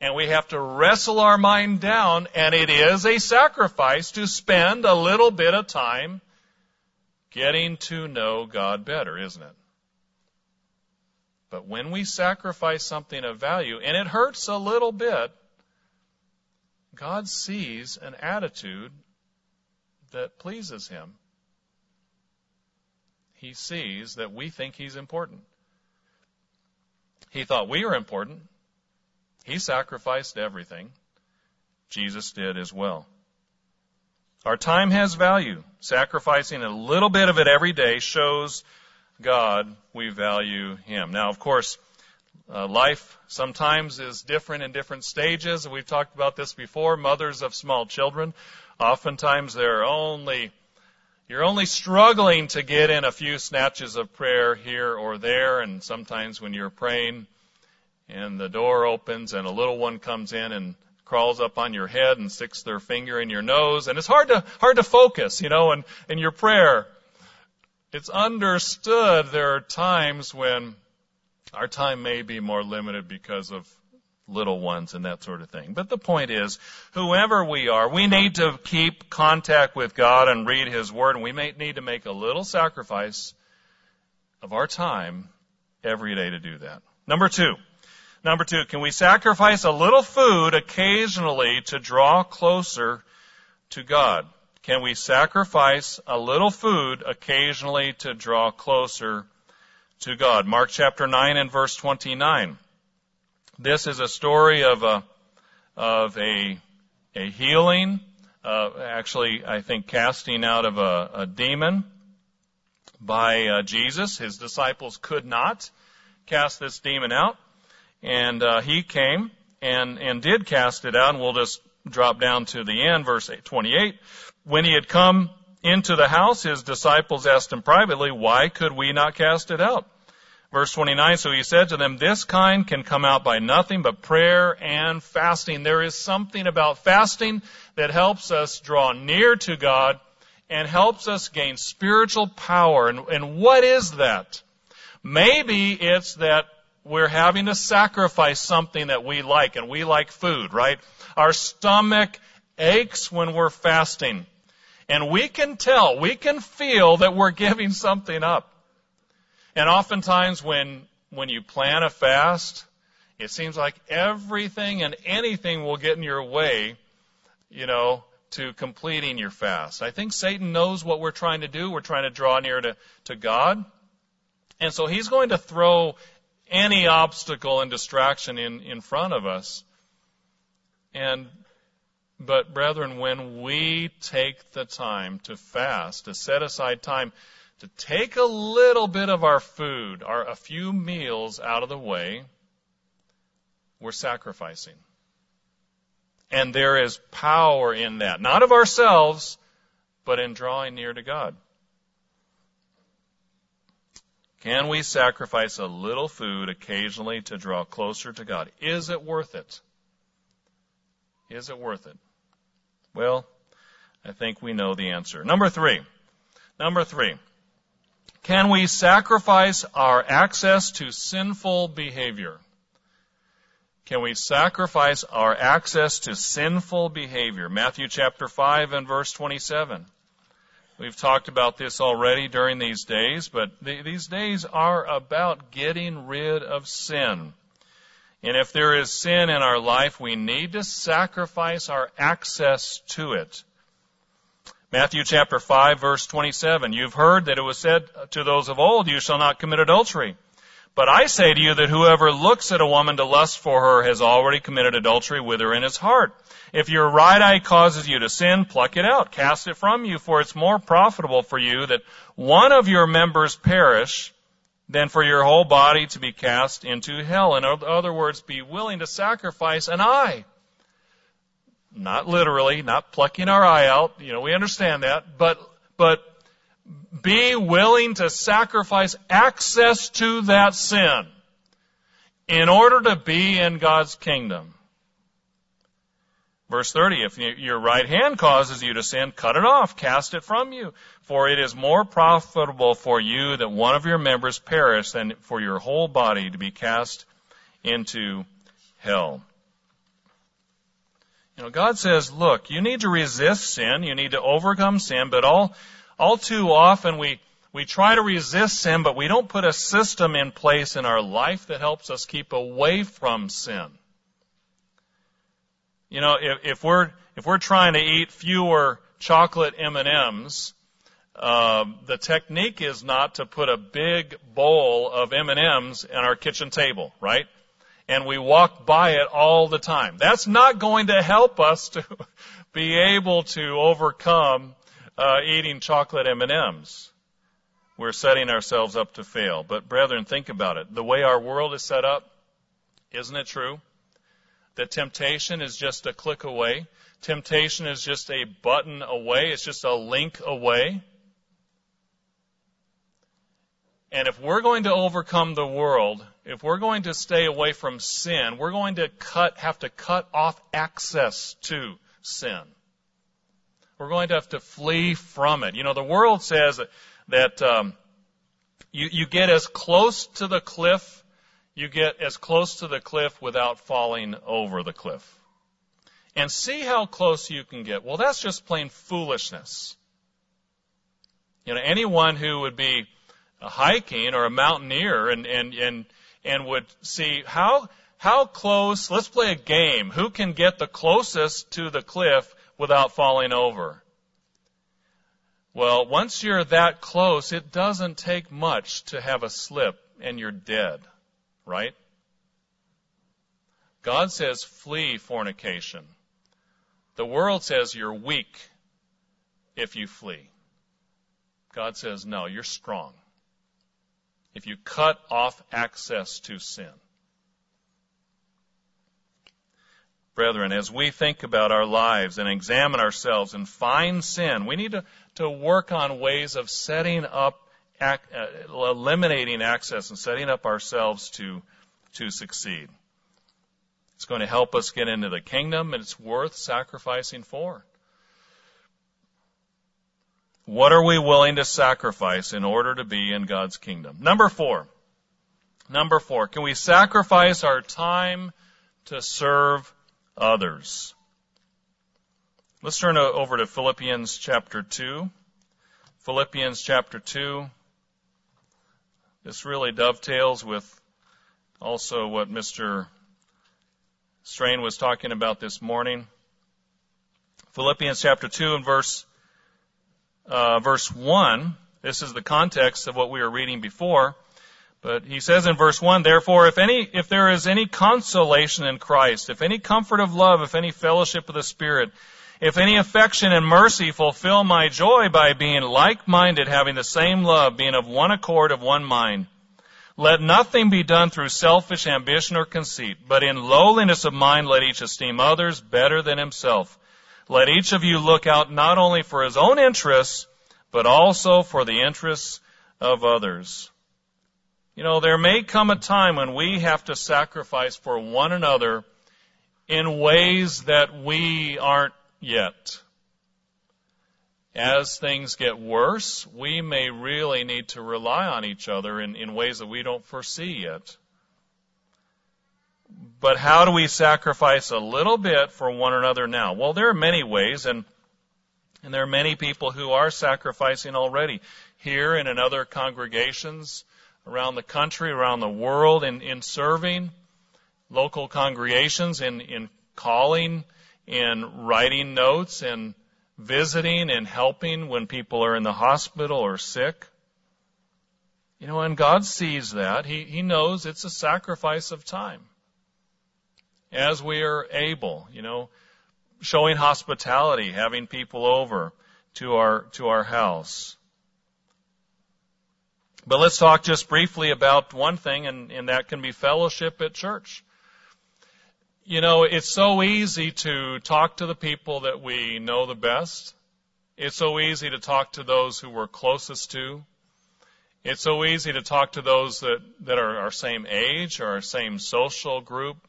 And we have to wrestle our mind down and it is a sacrifice to spend a little bit of time getting to know God better, isn't it? But when we sacrifice something of value, and it hurts a little bit, God sees an attitude that pleases Him. He sees that we think He's important. He thought we were important. He sacrificed everything. Jesus did as well. Our time has value. Sacrificing a little bit of it every day shows God we value Him. Now, of course, uh, life sometimes is different in different stages, we've talked about this before. Mothers of small children, oftentimes they're only you're only struggling to get in a few snatches of prayer here or there, and sometimes when you're praying and the door opens and a little one comes in and crawls up on your head and sticks their finger in your nose, and it's hard to hard to focus, you know, in, in your prayer. It's understood there are times when our time may be more limited because of little ones and that sort of thing. But the point is, whoever we are, we need to keep contact with God and read His Word, and we may need to make a little sacrifice of our time every day to do that. Number two. Number two, can we sacrifice a little food occasionally to draw closer to God? Can we sacrifice a little food occasionally to draw closer to God? Mark chapter 9 and verse 29. This is a story of a, of a, a healing, uh, actually, I think casting out of a, a demon by uh, Jesus. His disciples could not cast this demon out, and uh, he came and and did cast it out. And we'll just drop down to the end, verse 28. When he had come into the house, his disciples asked him privately, "Why could we not cast it out?" Verse 29, so he said to them, this kind can come out by nothing but prayer and fasting. There is something about fasting that helps us draw near to God and helps us gain spiritual power. And, and what is that? Maybe it's that we're having to sacrifice something that we like, and we like food, right? Our stomach aches when we're fasting. And we can tell, we can feel that we're giving something up. And oftentimes when, when you plan a fast, it seems like everything and anything will get in your way, you know, to completing your fast. I think Satan knows what we're trying to do. We're trying to draw near to, to God. And so he's going to throw any obstacle and distraction in, in front of us. And, but brethren, when we take the time to fast, to set aside time to take a little bit of our food, our, a few meals out of the way, we're sacrificing. And there is power in that. Not of ourselves, but in drawing near to God. Can we sacrifice a little food occasionally to draw closer to God? Is it worth it? Is it worth it? Well, I think we know the answer. Number three. Number three. Can we sacrifice our access to sinful behavior? Can we sacrifice our access to sinful behavior? Matthew chapter 5 and verse 27. We've talked about this already during these days, but these days are about getting rid of sin. And if there is sin in our life, we need to sacrifice our access to it. Matthew chapter 5 verse 27. You've heard that it was said to those of old, you shall not commit adultery. But I say to you that whoever looks at a woman to lust for her has already committed adultery with her in his heart. If your right eye causes you to sin, pluck it out, cast it from you, for it's more profitable for you that one of your members perish than for your whole body to be cast into hell. In other words, be willing to sacrifice an eye not literally, not plucking our eye out. You know, we understand that. But, but be willing to sacrifice access to that sin in order to be in God's kingdom. Verse 30, if your right hand causes you to sin, cut it off, cast it from you. For it is more profitable for you that one of your members perish than for your whole body to be cast into hell. You know, God says, look, you need to resist sin, you need to overcome sin, but all, all too often we, we try to resist sin, but we don't put a system in place in our life that helps us keep away from sin. You know, if, if we're, if we're trying to eat fewer chocolate M&Ms, uh, the technique is not to put a big bowl of M&Ms on our kitchen table, right? And we walk by it all the time. That's not going to help us to be able to overcome uh, eating chocolate M&Ms. We're setting ourselves up to fail. But brethren, think about it. The way our world is set up, isn't it true? That temptation is just a click away. Temptation is just a button away. It's just a link away. And if we're going to overcome the world, if we're going to stay away from sin, we're going to cut, have to cut off access to sin. We're going to have to flee from it. You know, the world says that, um, you, you get as close to the cliff, you get as close to the cliff without falling over the cliff. And see how close you can get. Well, that's just plain foolishness. You know, anyone who would be hiking or a mountaineer and, and, and, and would see how, how close, let's play a game. Who can get the closest to the cliff without falling over? Well, once you're that close, it doesn't take much to have a slip and you're dead, right? God says flee fornication. The world says you're weak if you flee. God says no, you're strong. If you cut off access to sin. Brethren, as we think about our lives and examine ourselves and find sin, we need to, to work on ways of setting up, uh, eliminating access and setting up ourselves to, to succeed. It's going to help us get into the kingdom and it's worth sacrificing for. What are we willing to sacrifice in order to be in God's kingdom? Number four. Number four. Can we sacrifice our time to serve others. Let's turn over to Philippians chapter 2. Philippians chapter 2. This really dovetails with also what Mr. Strain was talking about this morning. Philippians chapter 2 and verse, uh, verse 1. This is the context of what we were reading before. But he says in verse 1, therefore, if any, if there is any consolation in Christ, if any comfort of love, if any fellowship of the Spirit, if any affection and mercy fulfill my joy by being like-minded, having the same love, being of one accord, of one mind. Let nothing be done through selfish ambition or conceit, but in lowliness of mind let each esteem others better than himself. Let each of you look out not only for his own interests, but also for the interests of others. You know, there may come a time when we have to sacrifice for one another in ways that we aren't yet. As things get worse, we may really need to rely on each other in, in ways that we don't foresee yet. But how do we sacrifice a little bit for one another now? Well, there are many ways, and, and there are many people who are sacrificing already here and in other congregations around the country, around the world in, in serving local congregations, in, in calling, in writing notes, in visiting and helping when people are in the hospital or sick. You know, and God sees that. He, he knows it's a sacrifice of time. As we are able, you know, showing hospitality, having people over to our, to our house. But let's talk just briefly about one thing, and, and that can be fellowship at church. You know, it's so easy to talk to the people that we know the best. It's so easy to talk to those who we're closest to. It's so easy to talk to those that, that are our same age or our same social group.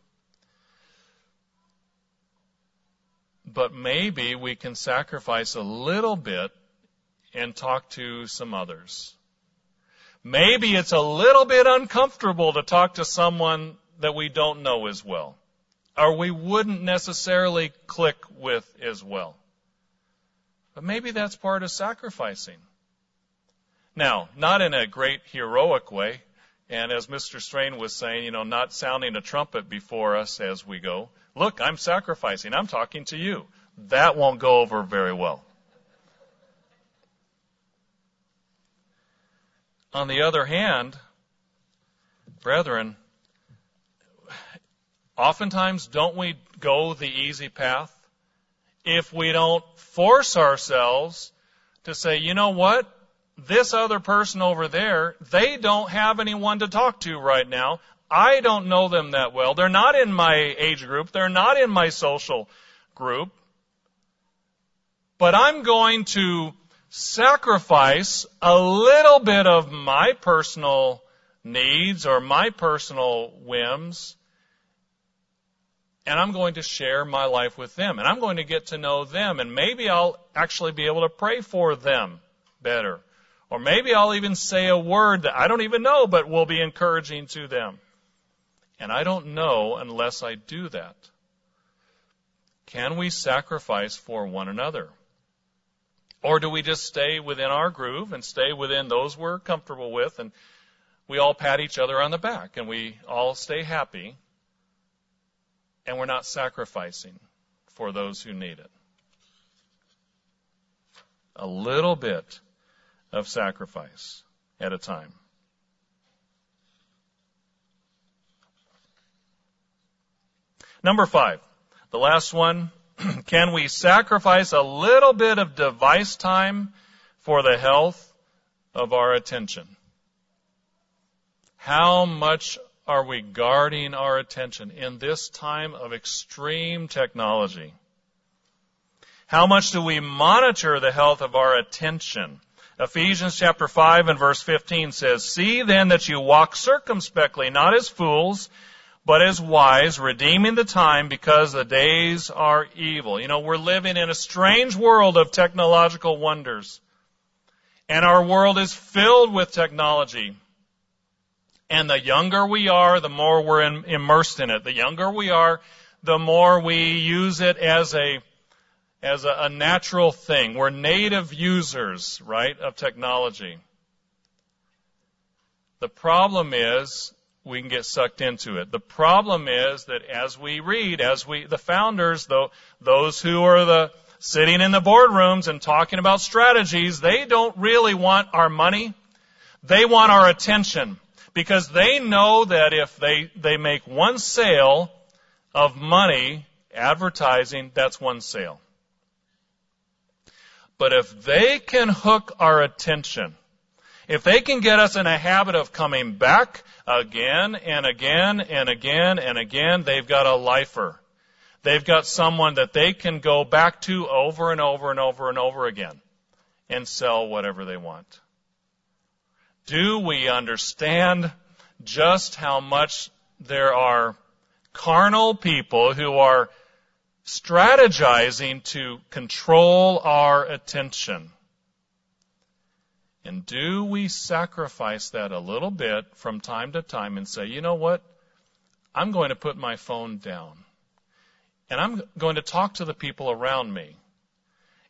But maybe we can sacrifice a little bit and talk to some others. Maybe it's a little bit uncomfortable to talk to someone that we don't know as well, or we wouldn't necessarily click with as well. But maybe that's part of sacrificing. Now, not in a great heroic way, and as Mr. Strain was saying, you know, not sounding a trumpet before us as we go. Look, I'm sacrificing. I'm talking to you. That won't go over very well. On the other hand, brethren, oftentimes don't we go the easy path? If we don't force ourselves to say, you know what? This other person over there, they don't have anyone to talk to right now. I don't know them that well. They're not in my age group. They're not in my social group. But I'm going to sacrifice a little bit of my personal needs or my personal whims and I'm going to share my life with them and I'm going to get to know them and maybe I'll actually be able to pray for them better. Or maybe I'll even say a word that I don't even know but will be encouraging to them. And I don't know unless I do that. Can we sacrifice for one another? Or do we just stay within our groove and stay within those we're comfortable with and we all pat each other on the back and we all stay happy and we're not sacrificing for those who need it? A little bit of sacrifice at a time. Number five, the last one. Can we sacrifice a little bit of device time for the health of our attention? How much are we guarding our attention in this time of extreme technology? How much do we monitor the health of our attention? Ephesians chapter 5 and verse 15 says, See then that you walk circumspectly, not as fools, but as wise, redeeming the time because the days are evil. You know, we're living in a strange world of technological wonders. And our world is filled with technology. And the younger we are, the more we're in, immersed in it. The younger we are, the more we use it as a as a, a natural thing. We're native users, right, of technology. The problem is we can get sucked into it. The problem is that as we read, as we, the founders, though, those who are the, sitting in the boardrooms and talking about strategies, they don't really want our money. They want our attention because they know that if they, they make one sale of money advertising, that's one sale. But if they can hook our attention, if they can get us in a habit of coming back again and again and again and again, they've got a lifer. They've got someone that they can go back to over and over and over and over again and sell whatever they want. Do we understand just how much there are carnal people who are strategizing to control our attention. And do we sacrifice that a little bit from time to time and say, you know what? I'm going to put my phone down. And I'm going to talk to the people around me.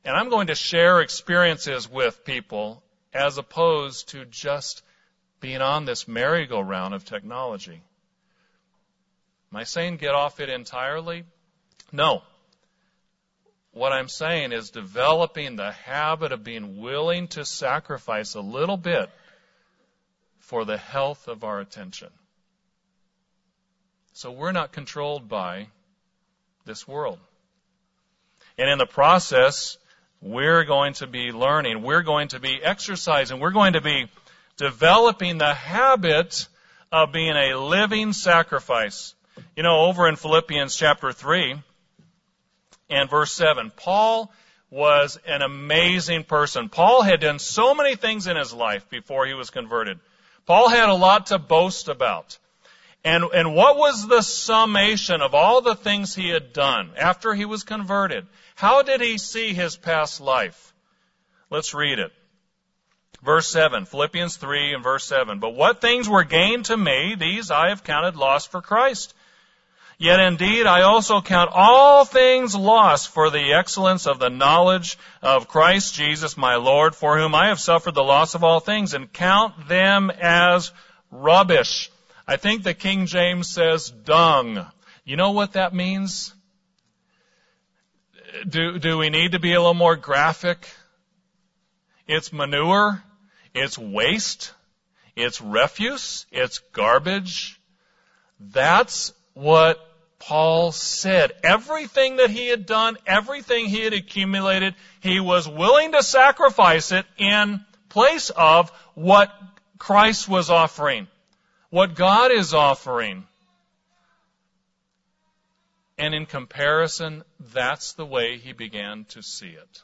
And I'm going to share experiences with people as opposed to just being on this merry-go-round of technology. Am I saying get off it entirely? No. What I'm saying is developing the habit of being willing to sacrifice a little bit for the health of our attention. So we're not controlled by this world. And in the process, we're going to be learning, we're going to be exercising, we're going to be developing the habit of being a living sacrifice. You know, over in Philippians chapter 3, and verse 7. Paul was an amazing person. Paul had done so many things in his life before he was converted. Paul had a lot to boast about. And, and what was the summation of all the things he had done after he was converted? How did he see his past life? Let's read it. Verse 7, Philippians 3 and verse 7. But what things were gained to me, these I have counted loss for Christ. Yet indeed I also count all things lost for the excellence of the knowledge of Christ Jesus my Lord, for whom I have suffered the loss of all things, and count them as rubbish. I think the King James says dung. You know what that means? Do, do we need to be a little more graphic? It's manure. It's waste. It's refuse. It's garbage. That's what Paul said everything that he had done, everything he had accumulated, he was willing to sacrifice it in place of what Christ was offering, what God is offering. And in comparison, that's the way he began to see it.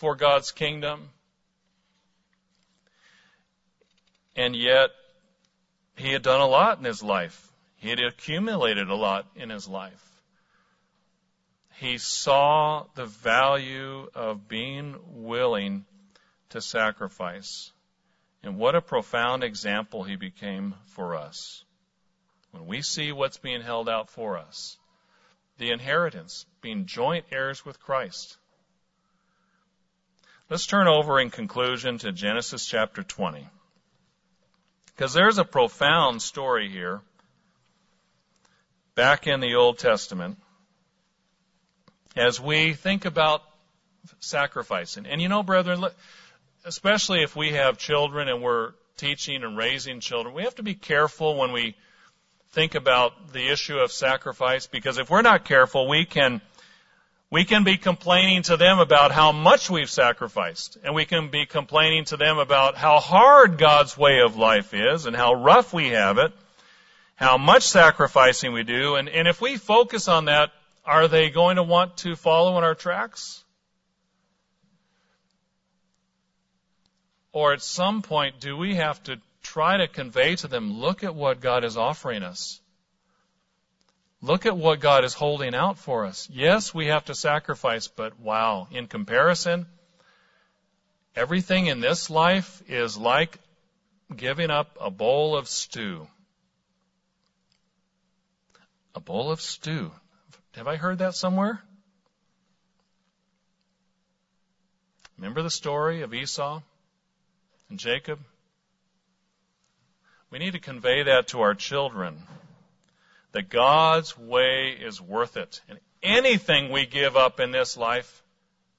for God's kingdom? And yet, he had done a lot in his life. He had accumulated a lot in his life. He saw the value of being willing to sacrifice. And what a profound example he became for us. When we see what's being held out for us, the inheritance, being joint heirs with Christ. Let's turn over in conclusion to Genesis chapter 20. Because there's a profound story here back in the Old Testament as we think about sacrificing. And you know, brethren, especially if we have children and we're teaching and raising children, we have to be careful when we think about the issue of sacrifice because if we're not careful, we can we can be complaining to them about how much we've sacrificed, and we can be complaining to them about how hard God's way of life is and how rough we have it, how much sacrificing we do, and, and if we focus on that, are they going to want to follow in our tracks? Or at some point, do we have to try to convey to them, look at what God is offering us? Look at what God is holding out for us. Yes, we have to sacrifice, but wow, in comparison, everything in this life is like giving up a bowl of stew. A bowl of stew. Have I heard that somewhere? Remember the story of Esau and Jacob? We need to convey that to our children that God's way is worth it. And anything we give up in this life,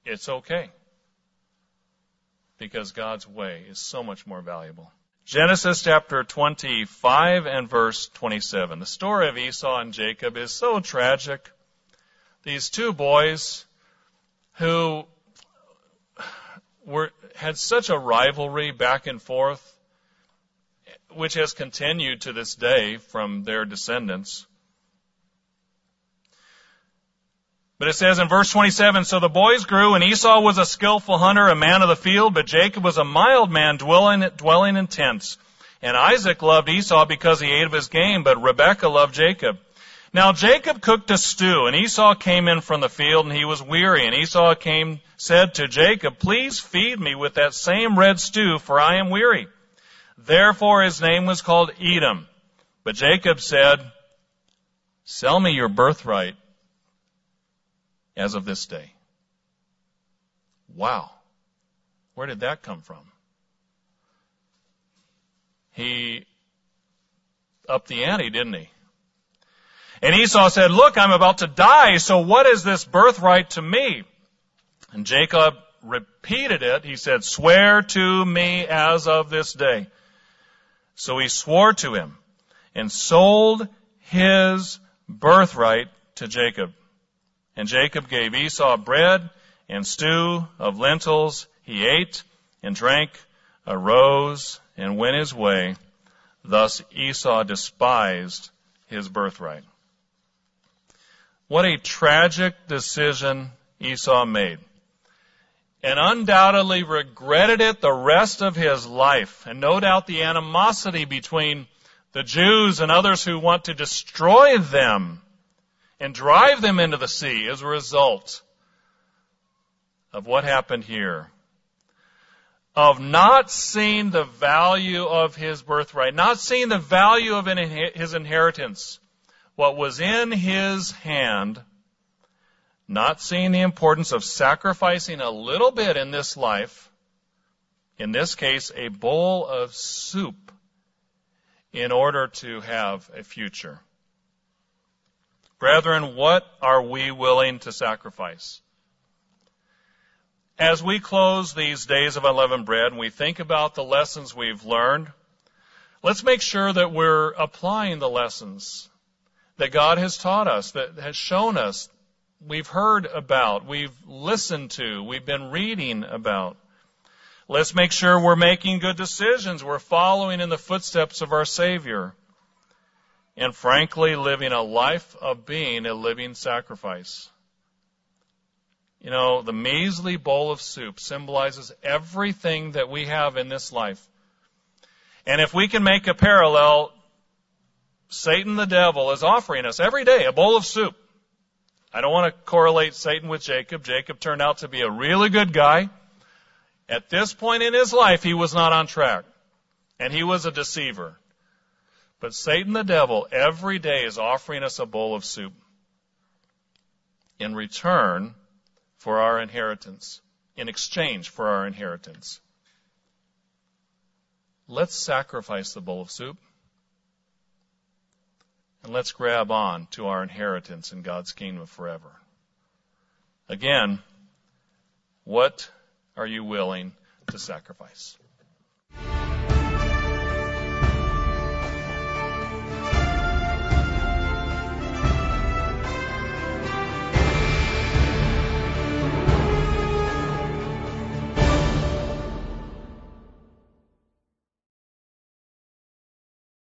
it's okay. Because God's way is so much more valuable. Genesis chapter 25 and verse 27. The story of Esau and Jacob is so tragic. These two boys who were, had such a rivalry back and forth which has continued to this day from their descendants. But it says in verse 27, So the boys grew, and Esau was a skillful hunter, a man of the field, but Jacob was a mild man, dwelling, dwelling in tents. And Isaac loved Esau because he ate of his game, but Rebekah loved Jacob. Now Jacob cooked a stew, and Esau came in from the field, and he was weary. And Esau came, said to Jacob, Please feed me with that same red stew, for I am weary. Therefore his name was called Edom. But Jacob said, Sell me your birthright as of this day. Wow. Where did that come from? He upped the ante, didn't he? And Esau said, look, I'm about to die, so what is this birthright to me? And Jacob repeated it. He said, swear to me as of this day. So he swore to him and sold his birthright to Jacob. And Jacob gave Esau bread and stew of lentils. He ate and drank, arose, and went his way. Thus Esau despised his birthright. What a tragic decision Esau made and undoubtedly regretted it the rest of his life. And no doubt the animosity between the Jews and others who want to destroy them and drive them into the sea as a result of what happened here. Of not seeing the value of his birthright, not seeing the value of his inheritance. What was in his hand not seeing the importance of sacrificing a little bit in this life, in this case, a bowl of soup, in order to have a future. Brethren, what are we willing to sacrifice? As we close these days of unleavened bread and we think about the lessons we've learned, let's make sure that we're applying the lessons that God has taught us, that has shown us we've heard about, we've listened to, we've been reading about. Let's make sure we're making good decisions. We're following in the footsteps of our Savior. and frankly living a life of being a living sacrifice. You know, the measly bowl of soup symbolizes everything that we have in this life. And if we can make a parallel, Satan the devil is offering us every day a bowl of soup. I don't want to correlate Satan with Jacob. Jacob turned out to be a really good guy. At this point in his life, he was not on track. And he was a deceiver. But Satan the devil every day is offering us a bowl of soup. In return, for our inheritance, in exchange for our inheritance. Let's sacrifice the bowl of soup and let's grab on to our inheritance in God's kingdom forever. Again, what are you willing to sacrifice?